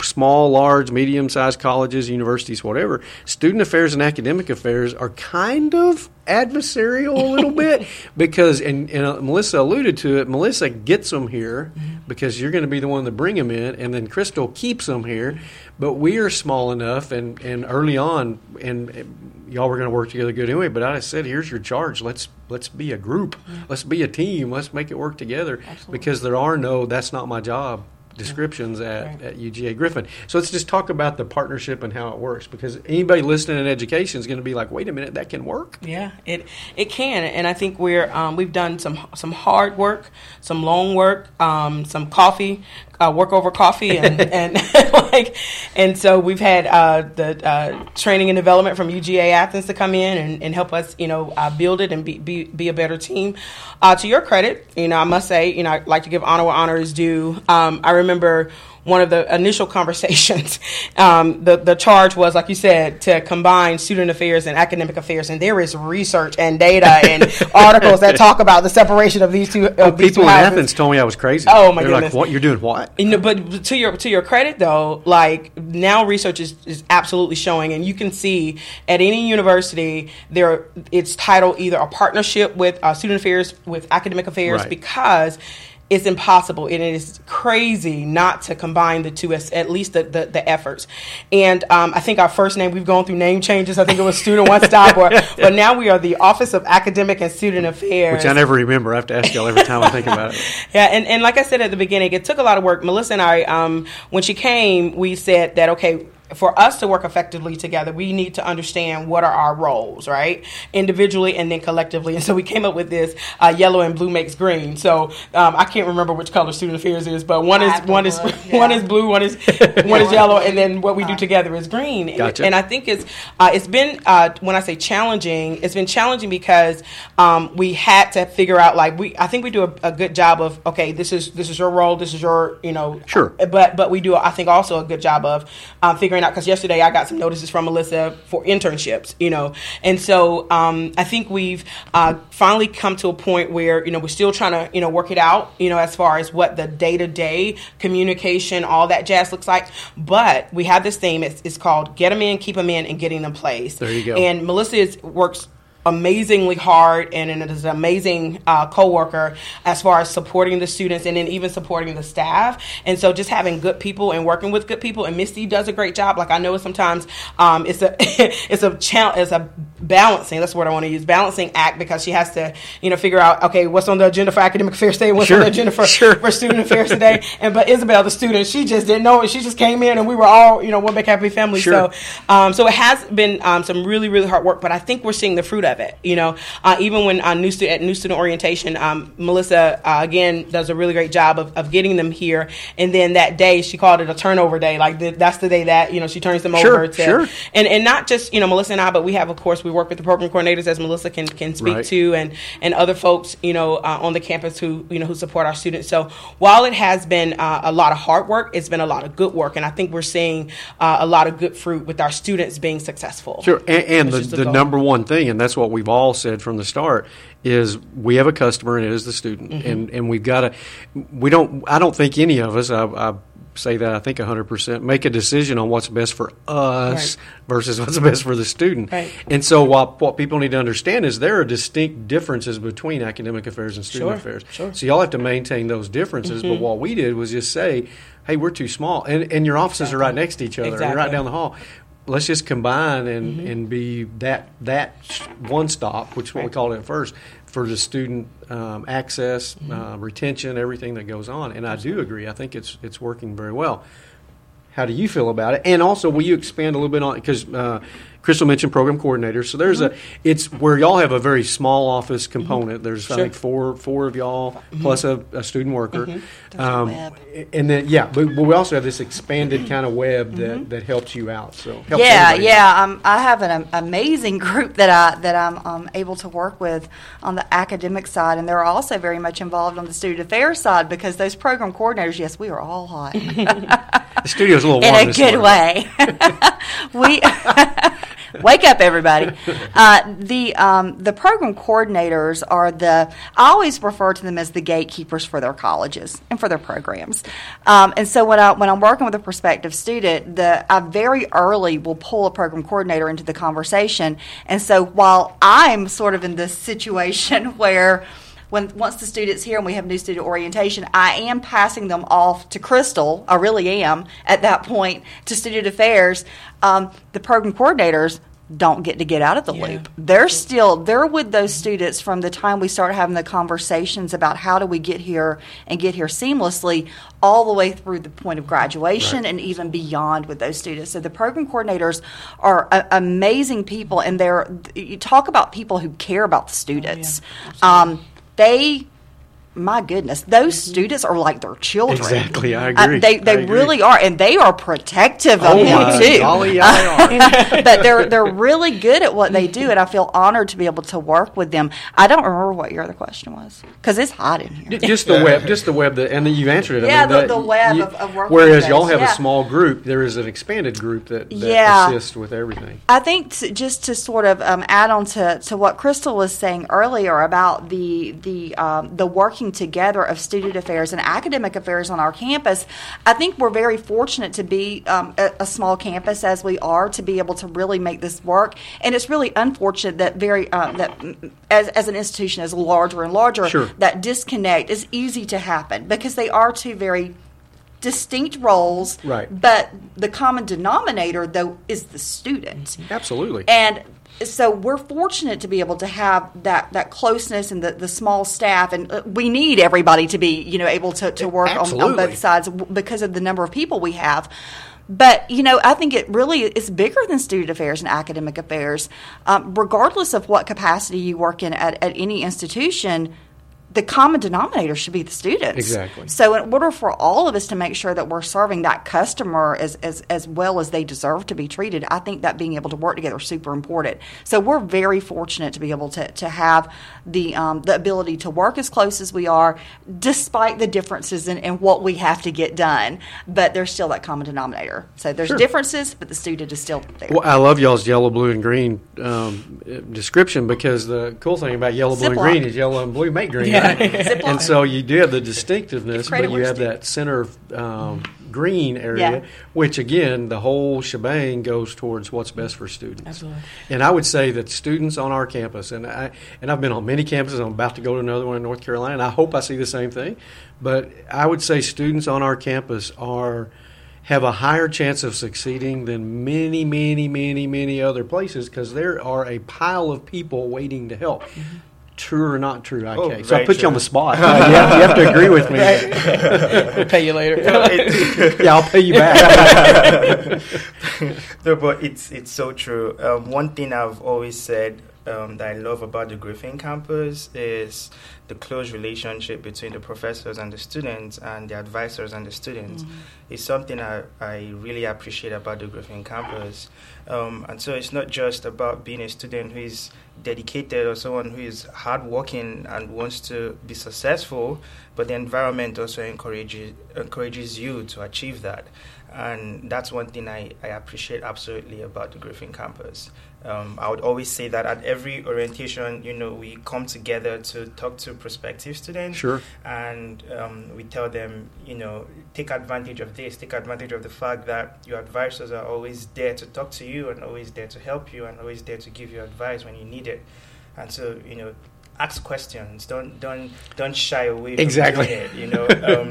small, large, medium sized colleges, universities, whatever, student affairs and academic affairs are kind of adversarial a little bit because, and, and uh, Melissa alluded to it, Melissa gets them here because you're going to be the one to bring them in, and then Crystal keeps them here. But we are small enough, and, and early on, and, and y'all were going to work together good anyway. But I said, here's your charge. Let's let's be a group. Let's be a team. Let's make it work together. Because there are no that's not my job descriptions at, Right. at UGA Griffin. So let's just talk about the partnership and how it works. Because anybody listening in education is going to be like, wait a minute, that can work. Yeah, it it can, and I think we're um, we've done some some hard work, some long work, um, some coffee, uh, work over coffee, and and like, and so we've had uh, the uh, training and development from UGA Athens to come in and, and help us, you know, uh, build it and be, be be a better team. Uh, to your credit, you know, I must say, you know, I like to give honor where honor is due. Um, I remember one of the initial conversations, um, the the charge was, like you said, to combine student affairs and academic affairs, and there is research and data and articles that talk about the separation of these two. Of these two People in. Athens told me I was crazy. Oh, my They're goodness. like, what? You're doing what? You know, but to your to your credit though, like now research is, is absolutely showing, and you can see at any university there it's titled either a partnership with uh, student affairs with academic affairs Right. because it's impossible and it is crazy not to combine the two as at least the, the, the efforts and um, i think our first name we've gone through name changes i think it was student one stop or, but now we are the office of academic and student affairs Which I never remember. I have to ask y'all every time I think about it. yeah, and, and like I said at the beginning, it took a lot of work. Melissa and I, um, when she came, we said that okay, for us to work effectively together, we need to understand what are our roles, right? Individually and then collectively. And so we came up with this uh, yellow and blue makes green. So um, I can't remember which color student affairs is, but one is one is blue, one is blue, one is one is yellow, and then what we do together is green. And- Gotcha. And I think it's uh, it's been uh, when I say challenging, it's been challenging because um, we had to figure out like we I think we do a, a good job of okay this is this is your role this is your you know Sure. but but we do I think also a good job of um, figuring out because yesterday I got some notices from Melissa for internships you know. And so um, I think we've uh, finally come to a point where you know we're still trying to you know work it out you know as far as what the day to day communication all that jazz looks like. But we have this theme it's, it's called get them in keep them in and getting them placed There you go. and Melissa is, works amazingly hard and, and is an amazing uh, co-worker as far as supporting the students and then even supporting the staff. And so just having good people and working with good people and misty does a great job. Like i know sometimes um, it's a it's a challenge it's a balancing that's what i want to use balancing act because she has to you know figure out okay what's on the agenda for academic affairs today what's Sure, on the agenda for, sure. for student affairs today. And but isabel the student she just didn't know it. She just came in and we were all you know one big happy family. Sure. so um, so it has been um, some really, really hard work, but I think we're seeing the fruit of it. You know, uh, even when uh, new stu- at new student orientation, um, Melissa uh, again does a really great job of, of getting them here. And then that day, she called it a turnover day. Like the, that's the day that you know she turns them Sure, over to, sure. and and not just you know Melissa and I, but we have of course we work with the program coordinators as Melissa can can speak Right. to, and and other folks you know uh, on the campus who you know who support our students. So while it has been uh, a lot of hard work, it's been a lot of good work, and I think we're seeing uh, a lot of good fruit with our students being successful. Sure, and, and the, the the number one thing, and that's what we've all said from the start, is we have a customer, and it is the student, Mm-hmm. and and we've got to. We don't. I don't think any of us. I, I say that I think hundred percent make a decision on what's best for us Right. versus what's best for the student. Right. And so, what what people need to understand is there are distinct differences between academic affairs and student Sure, affairs. sure. Mm-hmm. So y'all have to maintain those differences. But what we did was just say, "Hey, we're too small," and and your offices are right next to each other, and right down the hall. Let's just combine and, Mm-hmm. and be that that one stop, which is what we called it at first, for the student um, access, Mm-hmm. uh, retention, everything that goes on. And I do agree. I think it's it's working very well. How do you feel about it? And also, will you expand a little bit on because uh, Crystal mentioned program coordinators. So there's a it's where y'all have a very small office component. There's I think four four of y'all plus a, a student worker. A Um, and then yeah, but, but we also have this expanded kind of web that, that helps you out. So helps yeah, yeah. Um, I have an um, amazing group that I that I'm um, able to work with on the academic side, and they're also very much involved on the student affairs side because those program coordinators, yes, we are all hot The studio's a little in a good morning. way. we wake up, everybody. Uh, the um, the program coordinators are the. I always refer to them as the gatekeepers for their colleges and for their programs. Um, and so when I when I'm working with a prospective student, the I very early will pull a program coordinator into the conversation. And so while I'm sort of in this situation where when once the student's here and we have new student orientation, I am passing them off to Crystal. I really am at that point to student affairs. Um, the program coordinators don't get to get out of the Yeah. loop. They're still they're with those students from the time we start having the conversations about how do we get here and get here seamlessly all the way through the point of graduation and even beyond with those students. So the program coordinators are a- amazing people and they're you talk about people who care about the students. um, they my goodness, those students are like their children. Exactly, I Uh, agree. they they agree. really are, and they are protective of Oh them my too. golly, I are. but they're they're really good at what they do, and I feel honored to be able to work with them. I don't remember what your other question was because it's hot in here. Just the web, just the web, that, and then you answered it. I Yeah, mean, the- that the web you- of- of working Whereas with y'all have yeah. a small group, there is an expanded group that, that Yeah. assists with everything. I think to, just to sort of um, add on to, to what Crystal was saying earlier about the the um, the working together of student affairs and academic affairs on our campus, I think we're very fortunate to be um, a, a small campus as we are to be able to really make this work. And it's really unfortunate that very uh, that as, as an institution is larger and larger, Sure. that disconnect is easy to happen because they are two very distinct roles Right. but the common denominator though is the student Absolutely. and so we're fortunate to be able to have that, that closeness and the, the small staff and uh, we need everybody to be you know able to, to work on, on both sides because of the number of people we have but you know, I think it really is bigger than student affairs and academic affairs. Um, regardless of what capacity you work in at, at any institution, the common denominator should be the students. Exactly. So, in order for all of us to make sure that we're serving that customer as, as, as well as they deserve to be treated, I think that being able to work together is super important. So, we're very fortunate to be able to, to have the, um, the ability to work as close as we are, despite the differences in, in what we have to get done. But there's still that common denominator. So, there's Sure. differences, but the student is still there. Well, I love y'all's yellow, blue, and green um, description because the cool thing about yellow, blue, and Ziploc. green is yellow and blue make green. and so you do have the distinctiveness, but you have that center um, green area, Yeah. which again, the whole shebang goes towards what's best for students. Absolutely. And I would say that students on our campus, and I and I've been on many campuses. I'm about to go to another one in North Carolina. And I hope I see the same thing. But I would say students on our campus are have a higher chance of succeeding than many, many, many, many other places because there are a pile of people waiting to help. True or not true? Okay, Oh, so I very put you on the spot. Uh, you, have, you have to agree with me. We'll pay you later. yeah, I'll pay you back. no, but it's it's so true. Um, one thing I've always said um, that I love about the Griffin campus is the close relationship between the professors and the students and the advisors and the students. It's something I, I really appreciate about the Griffin campus. Um, and so it's not just about being a student who is dedicated or someone who is hardworking and wants to be successful, but the environment also encourages encourages you to achieve that. And that's one thing I, I appreciate absolutely about the Griffin campus. Um, I would always say that at every orientation, you know, we come together to talk to prospective students Sure. and um, we tell them, you know, take advantage of this, take advantage of the fact that your advisors are always there to talk to you and always there to help you and always there to give you advice when you need it. And so, you know, ask questions. Don't don't don't shy away from Exactly. doing it. You know, um,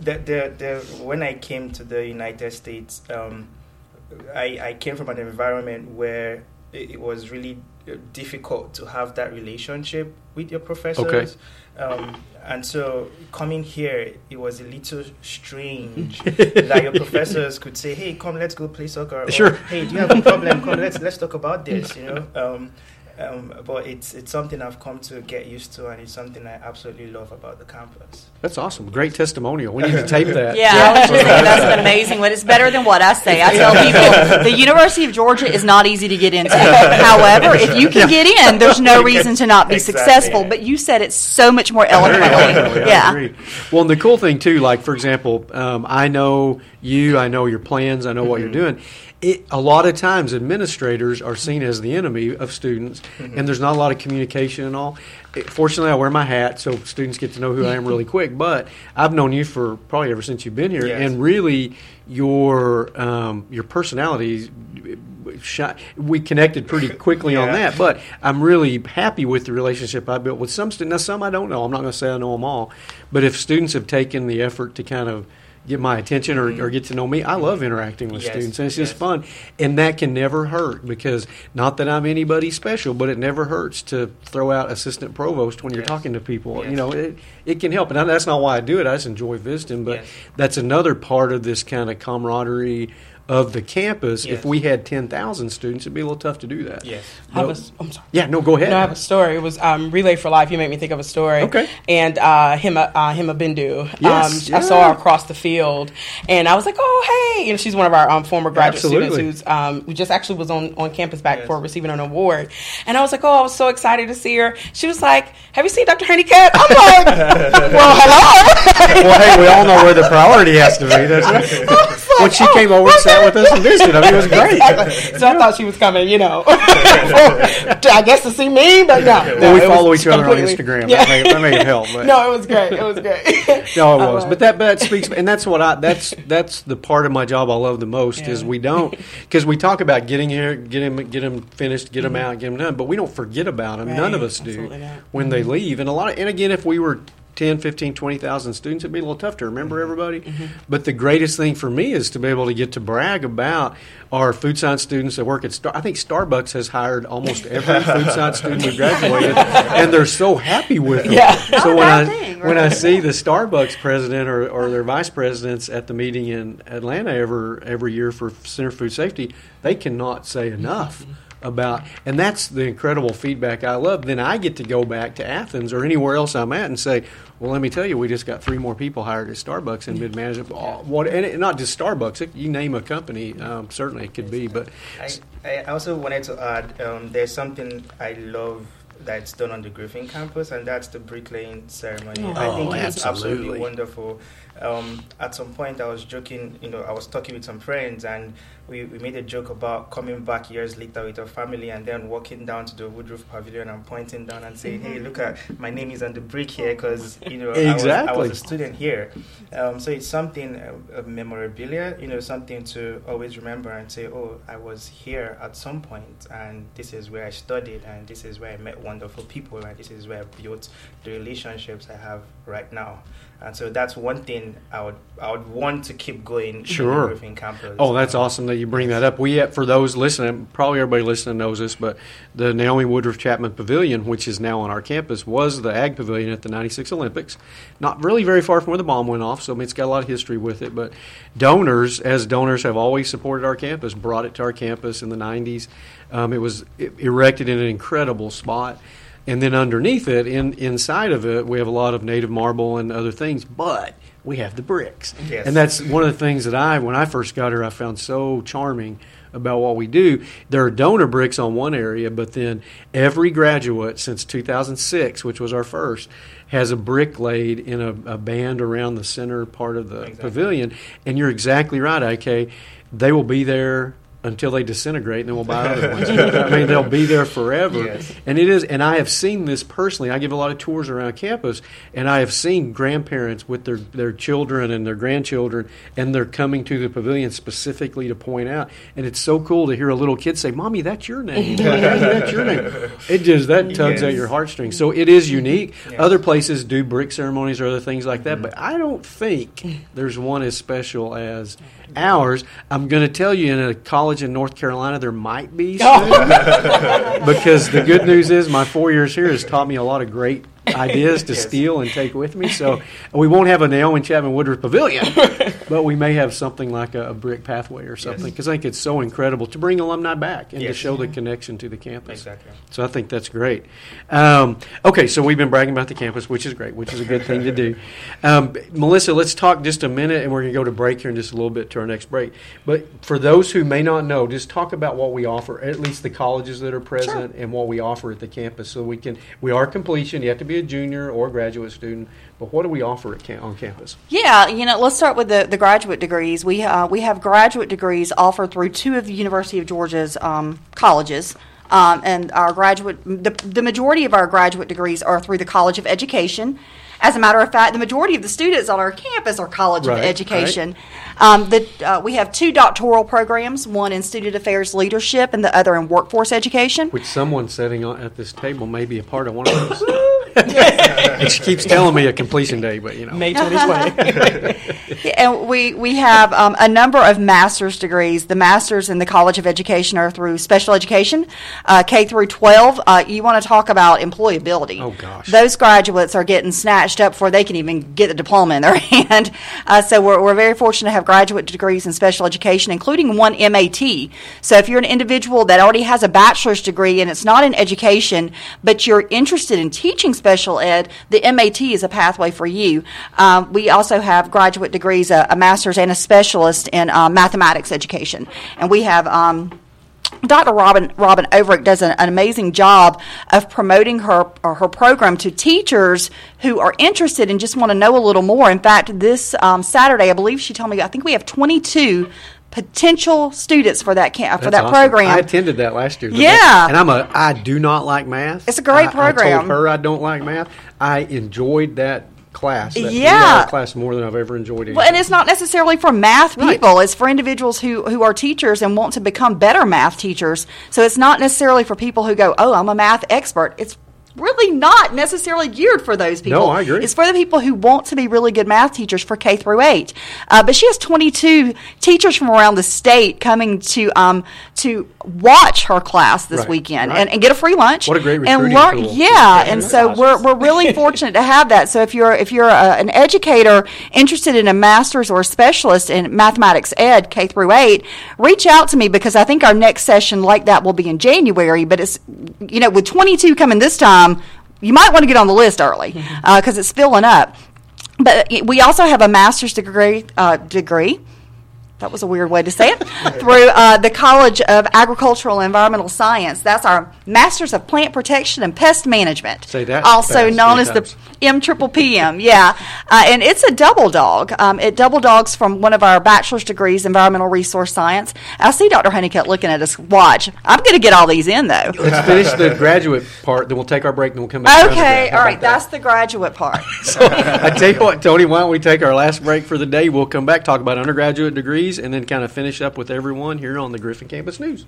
the, the the when I came to the United States, um, I I came from an environment where it, it was really uh, difficult to have that relationship with your professors. Um, and so coming here, it was a little strange that your professors could say, "Hey, come, let's go play soccer." Or, Sure. Hey, do you have a problem? Come, let's let's talk about this. You know. Um, um, but it's it's something I've come to get used to, and it's something I absolutely love about the campus. That's awesome. Great testimonial. We need to tape that. Yeah, I was just saying that's an amazing one. It's better than what I say. I tell people the University of Georgia is not easy to get into. However, if you can get in, there's no reason to not be Exactly. successful. But you said it so much more eloquently. eloquently, Yeah. Well, and the cool thing too, like for example, um, I know you, I know your plans, I know what you're doing. It, a lot of times, administrators are seen as the enemy of students, and there's not a lot of communication and all. It- fortunately, I wear my hat, so students get to know who I am really quick. But I've known you for probably ever since you've been here, Yes. and really, your um, your personality. We connected pretty quickly on that, but I'm really happy with the relationship I built with some students. Now, some I don't know. I'm not going to say I know them all, but if students have taken the effort to kind of get my attention or, mm-hmm. or get to know me, I love mm-hmm. interacting with Yes, students, and it's just fun. And that can never hurt because not that I'm anybody special, but it never hurts to throw out assistant provost when you're Yes. talking to people. You know, it it can help, and that's not why I do it. I just enjoy visiting, but Yes. that's another part of this kind of camaraderie. Of the campus, if we had ten thousand students, it'd be a little tough to do that. Yes. I was, I'm sorry. yeah, no, go ahead. No, I have a story. It was um, Relay for Life. You made me think of a story. Okay. And uh, Hima, uh, Hima Bindu. Yes, um, I saw her across the field, and I was like, "Oh, hey!" You know, she's one of our um, former graduate Absolutely. students who's um, who just actually was on, on campus back Yes. for receiving an award. And I was like, "Oh, I was so excited to see her." She was like, "Have you seen Dr. Honeycutt?" I'm like, "Well, hello." well, hey, we all know where the priority has to be. That's right. when she came over and sat with us and visited, I mean, it was great. Exactly. So I thought she was coming, you know, I guess to see me, but no. no, we follow each other on Instagram. Yeah. That may, that may have helped. But. no, it was great. It was great. No, it was, but that but that speaks, and that's what I that's that's the part of my job I love the most is we don't because we talk about getting here, get him, get him finished, get him out, get him done, but we don't forget about them. None of Mm-hmm. Right, us do not. when they leave, and a lot of, and again, if we were 10, 15, 20,000 students, it'd be a little tough to remember Mm-hmm. everybody. Mm-hmm. But the greatest thing for me is to be able to get to brag about our food science students that work at Star. I think Starbucks has hired almost every food science student we graduated, and they're so happy with them. Yeah. So Not when I bad thing. when I see the Starbucks president or, or their vice presidents at the meeting in Atlanta every every year for Center for Food Safety, they cannot say mm-hmm. enough mm-hmm. about, and that's the incredible feedback I love. Then I get to go back to Athens or anywhere else I'm at and say, well, let me tell you, we just got three more people hired at Starbucks in mid management. What, and it, not just Starbucks, it, you name a company, um, certainly it could be. But I, I also wanted to add um, there's something I love that's done on the Griffin campus, and that's the bricklaying ceremony. Oh, I think it's absolutely. absolutely wonderful. Um, at some point, I was joking, you know, I was talking with some friends, and we, we made a joke about coming back years later with our family and then walking down to the Woodroof Pavilion and pointing down and saying, hey, look at my name is on the brick here because, you know, I, was, I was a student here. Um, so it's something, uh, a memorabilia, you know, something to always remember and say, oh, I was here at some point and this is where I studied and this is where I met wonderful people and this is where I built the relationships I have right now. And so that's one thing I would I would want to keep going Sure. campus. Oh, that's awesome that you bring that up. We have, for those listening, probably everybody listening knows this, but the Naomi Woodroof Chapman Pavilion, which is now on our campus, was the Ag Pavilion at the '96 Olympics. Not really very far from where the bomb went off, so I mean, it's got a lot of history with it. But donors, as donors have always supported our campus, brought it to our campus in the '90s. Um, it was erected in an incredible spot. And then underneath it, in inside of it, we have a lot of native marble and other things, but we have the bricks. Yes. And that's one of the things that I, when I first got here, I found so charming about what we do. There are donor bricks on one area, but then every graduate since 2006, which was our first, has a brick laid in a, a band around the center part of the Exactly. pavilion. And you're exactly right, IK. They will be there until they disintegrate, and then we'll buy other ones. I mean, they'll be there forever. Yes. And it is, and I have seen this personally. I give a lot of tours around campus, and I have seen grandparents with their, their children and their grandchildren, and they're coming to the pavilion specifically to point out. And it's so cool to hear a little kid say, "Mommy, that's your name. Daddy, that's your name." It just that tugs at your heartstrings. So it is unique. Yes. Other places do brick ceremonies or other things like that, mm-hmm. but I don't think there's one as special as ours. I'm going to tell you, in a college in North Carolina, there might be. because the good news is my four years here has taught me a lot of great ideas to Yes. steal and take with me. So we won't have a Naomi Chapman Woodroof Pavilion, but we may have something like a, a brick pathway or something Yes. because I think it's so incredible to bring alumni back and to show the connection to the campus. Exactly. So I think that's great. Um, okay, so we've been bragging about the campus, which is great, which is a good thing to do. Um, Melissa, let's talk just a minute, and we're going to go to break here in just a little bit to our next break. But for those who may not know, just talk about what we offer, at least the colleges that are present, and what we offer at the campus. So we can, we are completion. You have to be a junior or a graduate student, but what do we offer at cam- on campus? Yeah, you know, let's start with the, the graduate degrees. We uh, we have graduate degrees offered through two of the University of Georgia's um, colleges. Um, and our graduate, the, the majority of our graduate degrees are through the College of Education. As a matter of fact, the majority of the students on our campus are College Right, of right. Education. Um, the, uh, we have two doctoral programs, one in Student Affairs Leadership and the other in Workforce Education. Which someone sitting on, at this table may be a part of one of those. and she keeps telling me a completion day, but you know. May 2020. And we, we have um, a number of master's degrees. The masters in the College of Education are through special education, uh, K through 12. Uh, you want to talk about employability. Oh, gosh. Those graduates are getting snatched up before they can even get the diploma in their hand. Uh, so we're, we're very fortunate to have graduate degrees in special education, including one MAT. So if you're an individual that already has a bachelor's degree and it's not in education, but you're interested in teaching special ed, the MAT is a pathway for you. Um, we also have graduate degrees, a, a master's and a specialist in uh, mathematics education. And we have. Um, Dr. Robin Robin Overick does an, an amazing job of promoting her or her program to teachers who are interested and just want to know a little more. In fact, this um, Saturday, I believe she told me, I think we have 22 potential students for that camp, for that awesome. program. I attended that last year. Yeah. and I'm a I do not like math. It's a great I- I program. told her I don't like math. I enjoyed that class. That Yeah. class more than I've ever enjoyed. It. Well, and it's not necessarily for math Right. people. It's for individuals who, who are teachers and want to become better math teachers. So it's not necessarily for people who go, oh, I'm a math expert. It's really not necessarily geared for those people. No, I agree. It's for the people who want to be really good math teachers for K through eight. Uh, but she has 22 teachers from around the state coming to um, to watch her class this Right, weekend right. and, and get a free lunch. What a great and learn. tool. Yeah, and so awesome. we're we're really fortunate to have that. So if you're if you're a, an educator interested in a master's or a specialist in mathematics ed K through eight, reach out to me because I think our next session like that will be in January. But it's you know with 22 coming this time, Um, you might want to get on the list early mm-hmm. uh, because it's filling up. But we also have a master's degree uh, degree. That was a weird way to say it. through uh, the College of Agricultural and Environmental Science. That's our Masters of Plant Protection and Pest Management. Say that Also known as times. the M triple PM. Yeah, uh, and it's a double dog. Um, it double dogs from one of our bachelor's degrees, Environmental Resource Science. I see Dr. Honeycutt looking at his Watch. I'm going to get all these in though. Let's finish the graduate part, then we'll take our break, then we'll come back. Okay, all right. about that? That's the graduate part. So I tell you what, Tony, why don't we take our last break for the day? We'll come back, talk about undergraduate degrees, and then kind of finish up with everyone here on the Griffin Campus News.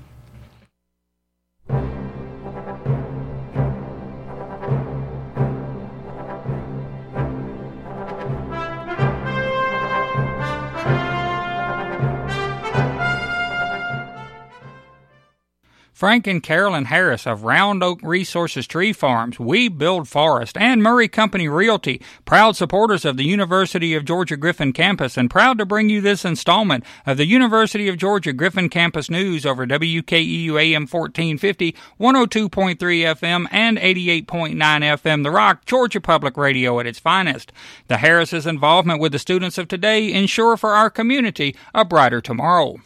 Frank and Carolyn Harris of Round Oak Resources Tree Farms, We Build Forest, and Murray Company Realty, proud supporters of the University of Georgia Griffin campus, and proud to bring you this installment of the University of Georgia Griffin campus news over WKEU AM 1450, 102.3 FM, and 88.9 FM, The Rock, Georgia Public Radio at its finest. The Harris's involvement with the students of today ensure for our community a brighter tomorrow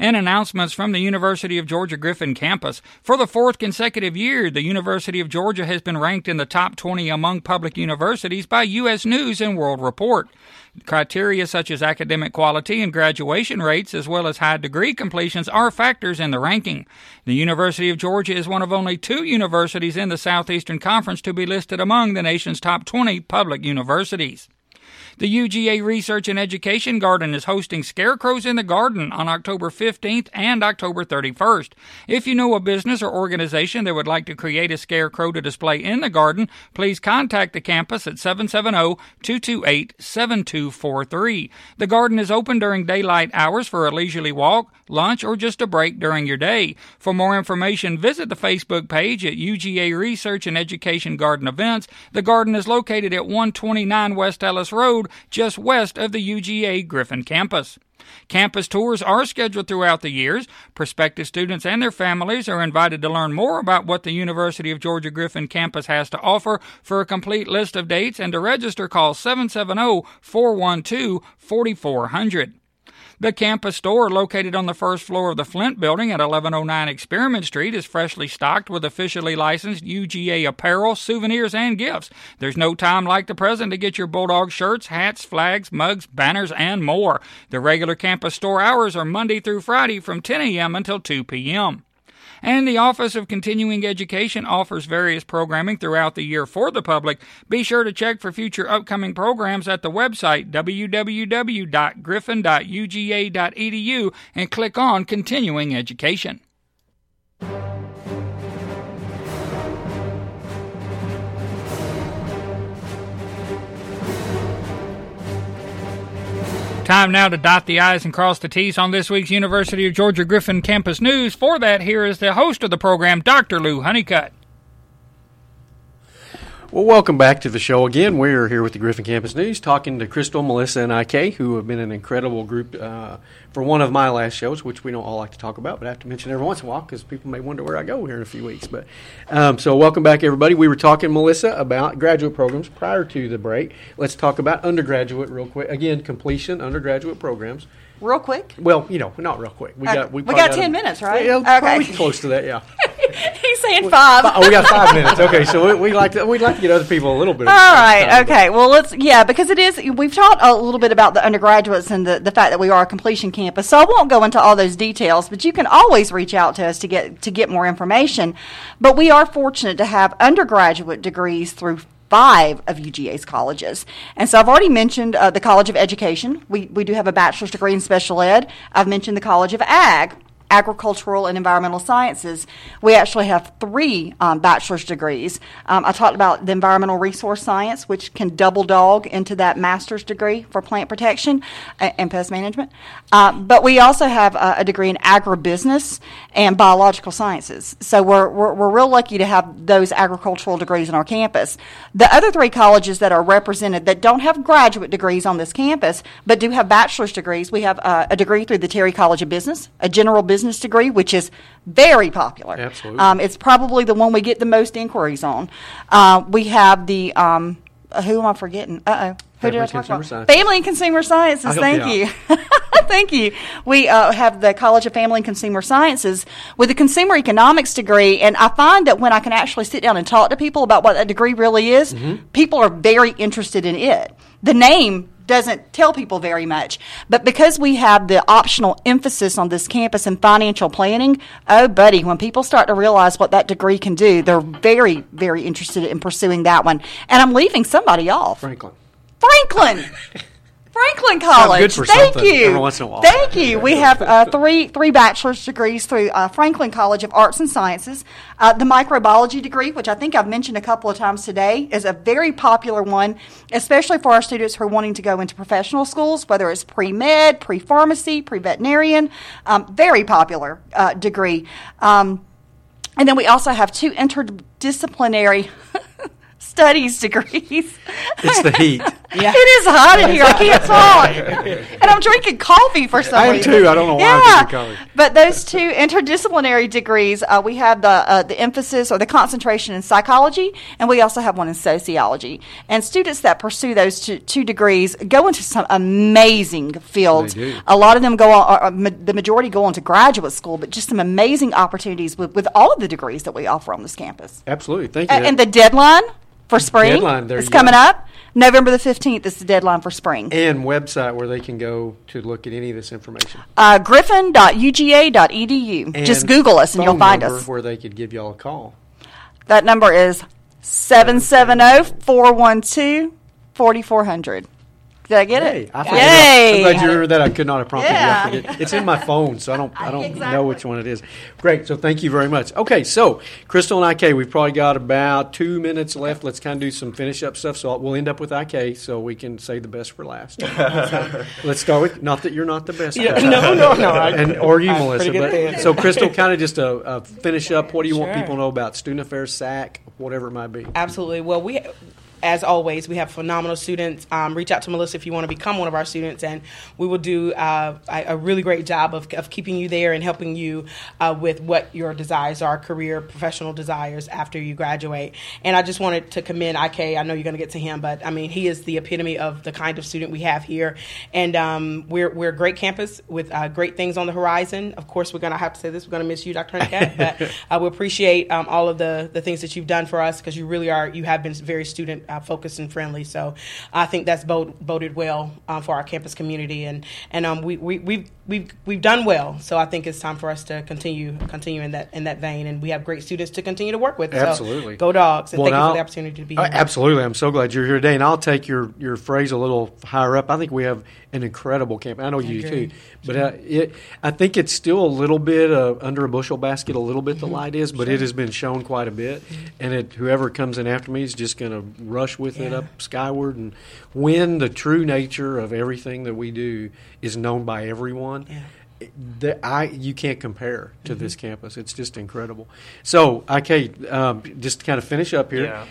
and announcements from the University of Georgia Griffin campus. For the fourth consecutive year, the University of Georgia has been ranked in the top 20 among public universities by U.S. News and World Report. Criteria such as academic quality and graduation rates, as well as high degree completions, are factors in the ranking. The University of Georgia is one of only two universities in the Southeastern Conference to be listed among the nation's top 20 public universities. The UGA Research and Education Garden is hosting Scarecrows in the Garden on October 15th and October 31st. If you know a business or organization that would like to create a scarecrow to display in the garden, please contact the campus at 770-228-7243. The garden is open during daylight hours for a leisurely walk, lunch, or just a break during your day. For more information, visit the Facebook page at UGA Research and Education Garden Events. The garden is located at 129 West Ellis Road, just west of the UGA Griffin campus. Campus tours are scheduled throughout the years. Prospective students and their families are invited to learn more about what the University of Georgia Griffin campus has to offer. For a complete list of dates and to register, call 770 412 4400. The campus store, located on the first floor of the Flynt building at 1109 Experiment Street, is freshly stocked with officially licensed UGA apparel, souvenirs, and gifts. There's no time like the present to get your Bulldog shirts, hats, flags, mugs, banners, and more. The regular campus store hours are Monday through Friday from 10 a.m. until 2 p.m and the Office of Continuing Education offers various programming throughout the year for the public. Be sure to check for future upcoming programs at the website www.griffin.uga.edu and click on Continuing Education. Time now to dot the I's and cross the T's on this week's University of Georgia Griffin Campus News. For that, here is the host of the program, Dr. Lou Honeycutt. Well, welcome back to the show again. We're here with the Griffin Campus News, talking to Crystal, Melissa, and IK, who have been an incredible group uh, for one of my last shows, which we don't all like to talk about, but I have to mention every once in a while because people may wonder where I go here in a few weeks. But um, so, welcome back, everybody. We were talking, Melissa, about graduate programs prior to the break. Let's talk about undergraduate real quick. Again, completion undergraduate programs. Real quick. Well, you know, not real quick. We Okay. got We probably got 10 minutes, right? Yeah, Okay. probably close to that. Yeah. He's saying five. Oh, we got five minutes. Okay, so we, we like to we'd like to get other people a little bit. All right. time. Okay. Well, let's yeah, because it is. We've talked a little bit about the undergraduates and the, the fact that we are a completion campus. So I won't go into all those details, but you can always reach out to us to get to get more information. But we are fortunate to have undergraduate degrees through five of UGA's colleges. And so I've already mentioned uh, the College of Education. We, we do have a bachelor's degree in special ed. I've mentioned the College of Ag. Agricultural and environmental sciences, we actually have three um, bachelor's degrees. Um, I talked about the environmental resource science, which can double dog into that master's degree for plant protection uh, and pest management. Uh, but we also have a, a, degree in agribusiness and biological sciences. So we're, we're, we're real lucky to have those agricultural degrees on our campus. The other three colleges that are represented that don't have graduate degrees on this campus, but do have bachelor's degrees, we have uh, a degree through the Terry College of Business, a general business business degree, which is very popular. Absolutely. Um, it's probably the one we get the most inquiries on. Uh, we have the, um, uh, who am I forgetting? Uh oh. Who Family did I talk about? Family and Consumer Sciences. Thank you you. Thank you. We uh, have the College of Family and Consumer Sciences with a consumer economics degree, and I find that when I can actually sit down and talk to people about what that degree really is, Mm-hmm. people are very interested in it. The name doesn't tell people very much, but because we have the optional emphasis on this campus in financial planning, oh, buddy, when people start to realize what that degree can do, they're very, very interested in pursuing that one. And I'm leaving somebody off. Franklin. Franklin. Franklin College. good for Thank you. every once in a while. Thank you. We have uh, three three bachelor's degrees through uh, Franklin College of Arts and Sciences. Uh, the microbiology degree, which I think I've mentioned a couple of times today, is a very popular one, especially for our students who are wanting to go into professional schools, whether it's pre med, pre pharmacy, pre veterinarian. Um, very popular uh, degree. Um, and then we also have two interdisciplinary studies degrees. It's the heat. Yeah. It is hot in here. I can't talk. and I'm drinking coffee for some I am reason. too. I don't know why I'm drinking coffee. But those two interdisciplinary degrees, uh, we have the uh, the emphasis or the concentration in psychology, and we also have one in sociology. And students that pursue those two, two degrees go into some amazing fields. They do. A lot of them go on, or, uh, ma- the majority go on to graduate school, but just some amazing opportunities with, with all of the degrees that we offer on this campus. Absolutely. Thank you. A- and the deadline for spring Deadline, there you coming go. up. November the 15th is the deadline for spring. and website where they can go to look at any of this information. Uh, griffin.uga.edu. E Just Google us and you'll find us. Where they could give y'all a call. That number is oh, 770 412 4400. Did I get Hey, it? I forget. Yay! I'm glad you remember that. I could not have prompted Yeah. you. I forget. It's in my phone, so I don't. I don't know which one it is. Great. So thank you very much. Okay, so Crystal and IK, we've probably got about two minutes left. Let's kind of do some finish up stuff. So we'll end up with IK, so we can say the best for last. Let's start with. Not that you're not the best. Yeah, no, no, no. I- and or you, I'm Melissa. But, so Crystal, kind of just a, a finish up. What do you want people to know about student affairs, SAC, whatever it might be? Absolutely. Well, we, as always, we have phenomenal students. Um, reach out to Melissa if you want to become one of our students, and we will do uh, a really great job of, of keeping you there and helping you uh, with what your desires are, career, professional desires after you graduate. And I just wanted to commend IK. I know you're going to get to him, but I mean, he is the epitome of the kind of student we have here, and um, we're we're a great campus with uh, great things on the horizon. Of course, we're going to have to say this. We're going to miss you, Dr. Honeycutt, but uh, we appreciate um, all of the the things that you've done for us because you really are you have been very student uh, focused and friendly. So I think that's bod- boded well uh, for our campus community, and and um, we we we've we've we've done well. So I think it's time for us to continue continue in that in that vein, and we have great students to continue to work with. So Absolutely. go dogs, and Well, thank you for the opportunity to be Uh, here. absolutely. I'm so glad you're here today. And I'll take your, your phrase a little higher up. I think we have an incredible camp. I know you do agree. too. But uh, it, I think it's still a little bit uh, under a bushel basket, a little bit Mm-hmm. the light is, but it has been shown quite a bit. And it, whoever comes in after me is just going to rush with it up skyward. And win the true nature of everything that we do is known by everyone, Yeah. that I you can't compare to this Mm-hmm. campus. It's just incredible. So, okay, um, just to kind of finish up here. Yeah.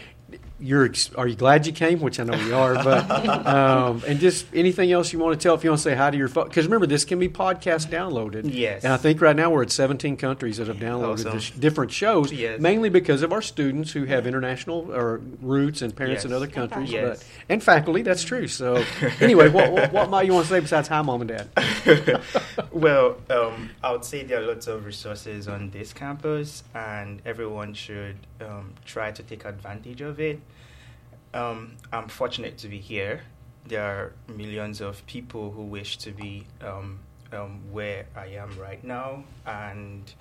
You're ex- are you glad you came? Which I know you are, but um, and just anything else you want to tell if you want to say hi to your phone because remember this can be podcast downloaded. Yes. and I think right now we're at 17 countries that have downloaded Awesome. the sh- different shows, Yes. mainly because of our students who have international or roots and parents in other countries, Yes. but and faculty. That's true. So anyway, what, what, what might you want to say besides hi, mom and dad? well, um, I would say there are lots of resources on this campus, and everyone should um, try to take advantage of it. Um, I'm fortunate to be here. There are millions of people who wish to be um, um, where I am right now, and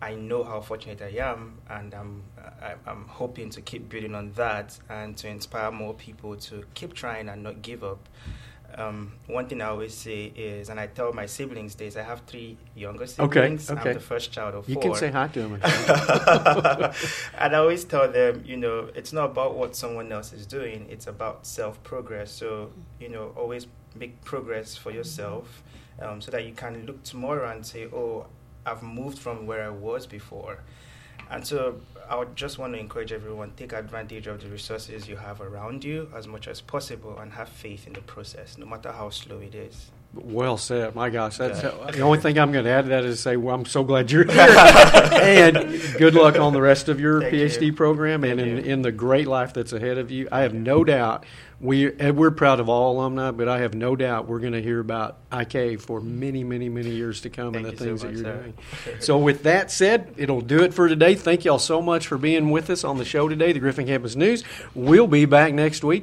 I know how fortunate I am, and I'm I, I'm hoping to keep building on that and to inspire more people to keep trying and not give up. Um, one thing I always say is, and I tell my siblings this, I have three younger siblings. okay. I'm the first child of You four. can say hi to them. and I always tell them, you know, it's not about what someone else is doing, it's about self progress. So, you know, always make progress for yourself um, so that you can look tomorrow and say, oh, I've moved from where I was before. And so I would just want to encourage everyone take advantage of the resources you have around you as much as possible and have faith in the process, no matter how slow it is. Well said. My gosh, that's Yeah. the only thing I'm going to add to that is say, well, I'm so glad you're here, and good luck on the rest of your Thank PhD you. program and in, in the great life that's ahead of you. I have no doubt we and we're proud of all alumni, but I have no doubt we're going to hear about IK for many, many, many years to come Thank and the things so that you're doing. So, with that said, it'll do it for today. Thank y'all so much for being with us on the show today, the Griffin Campus News. We'll be back next week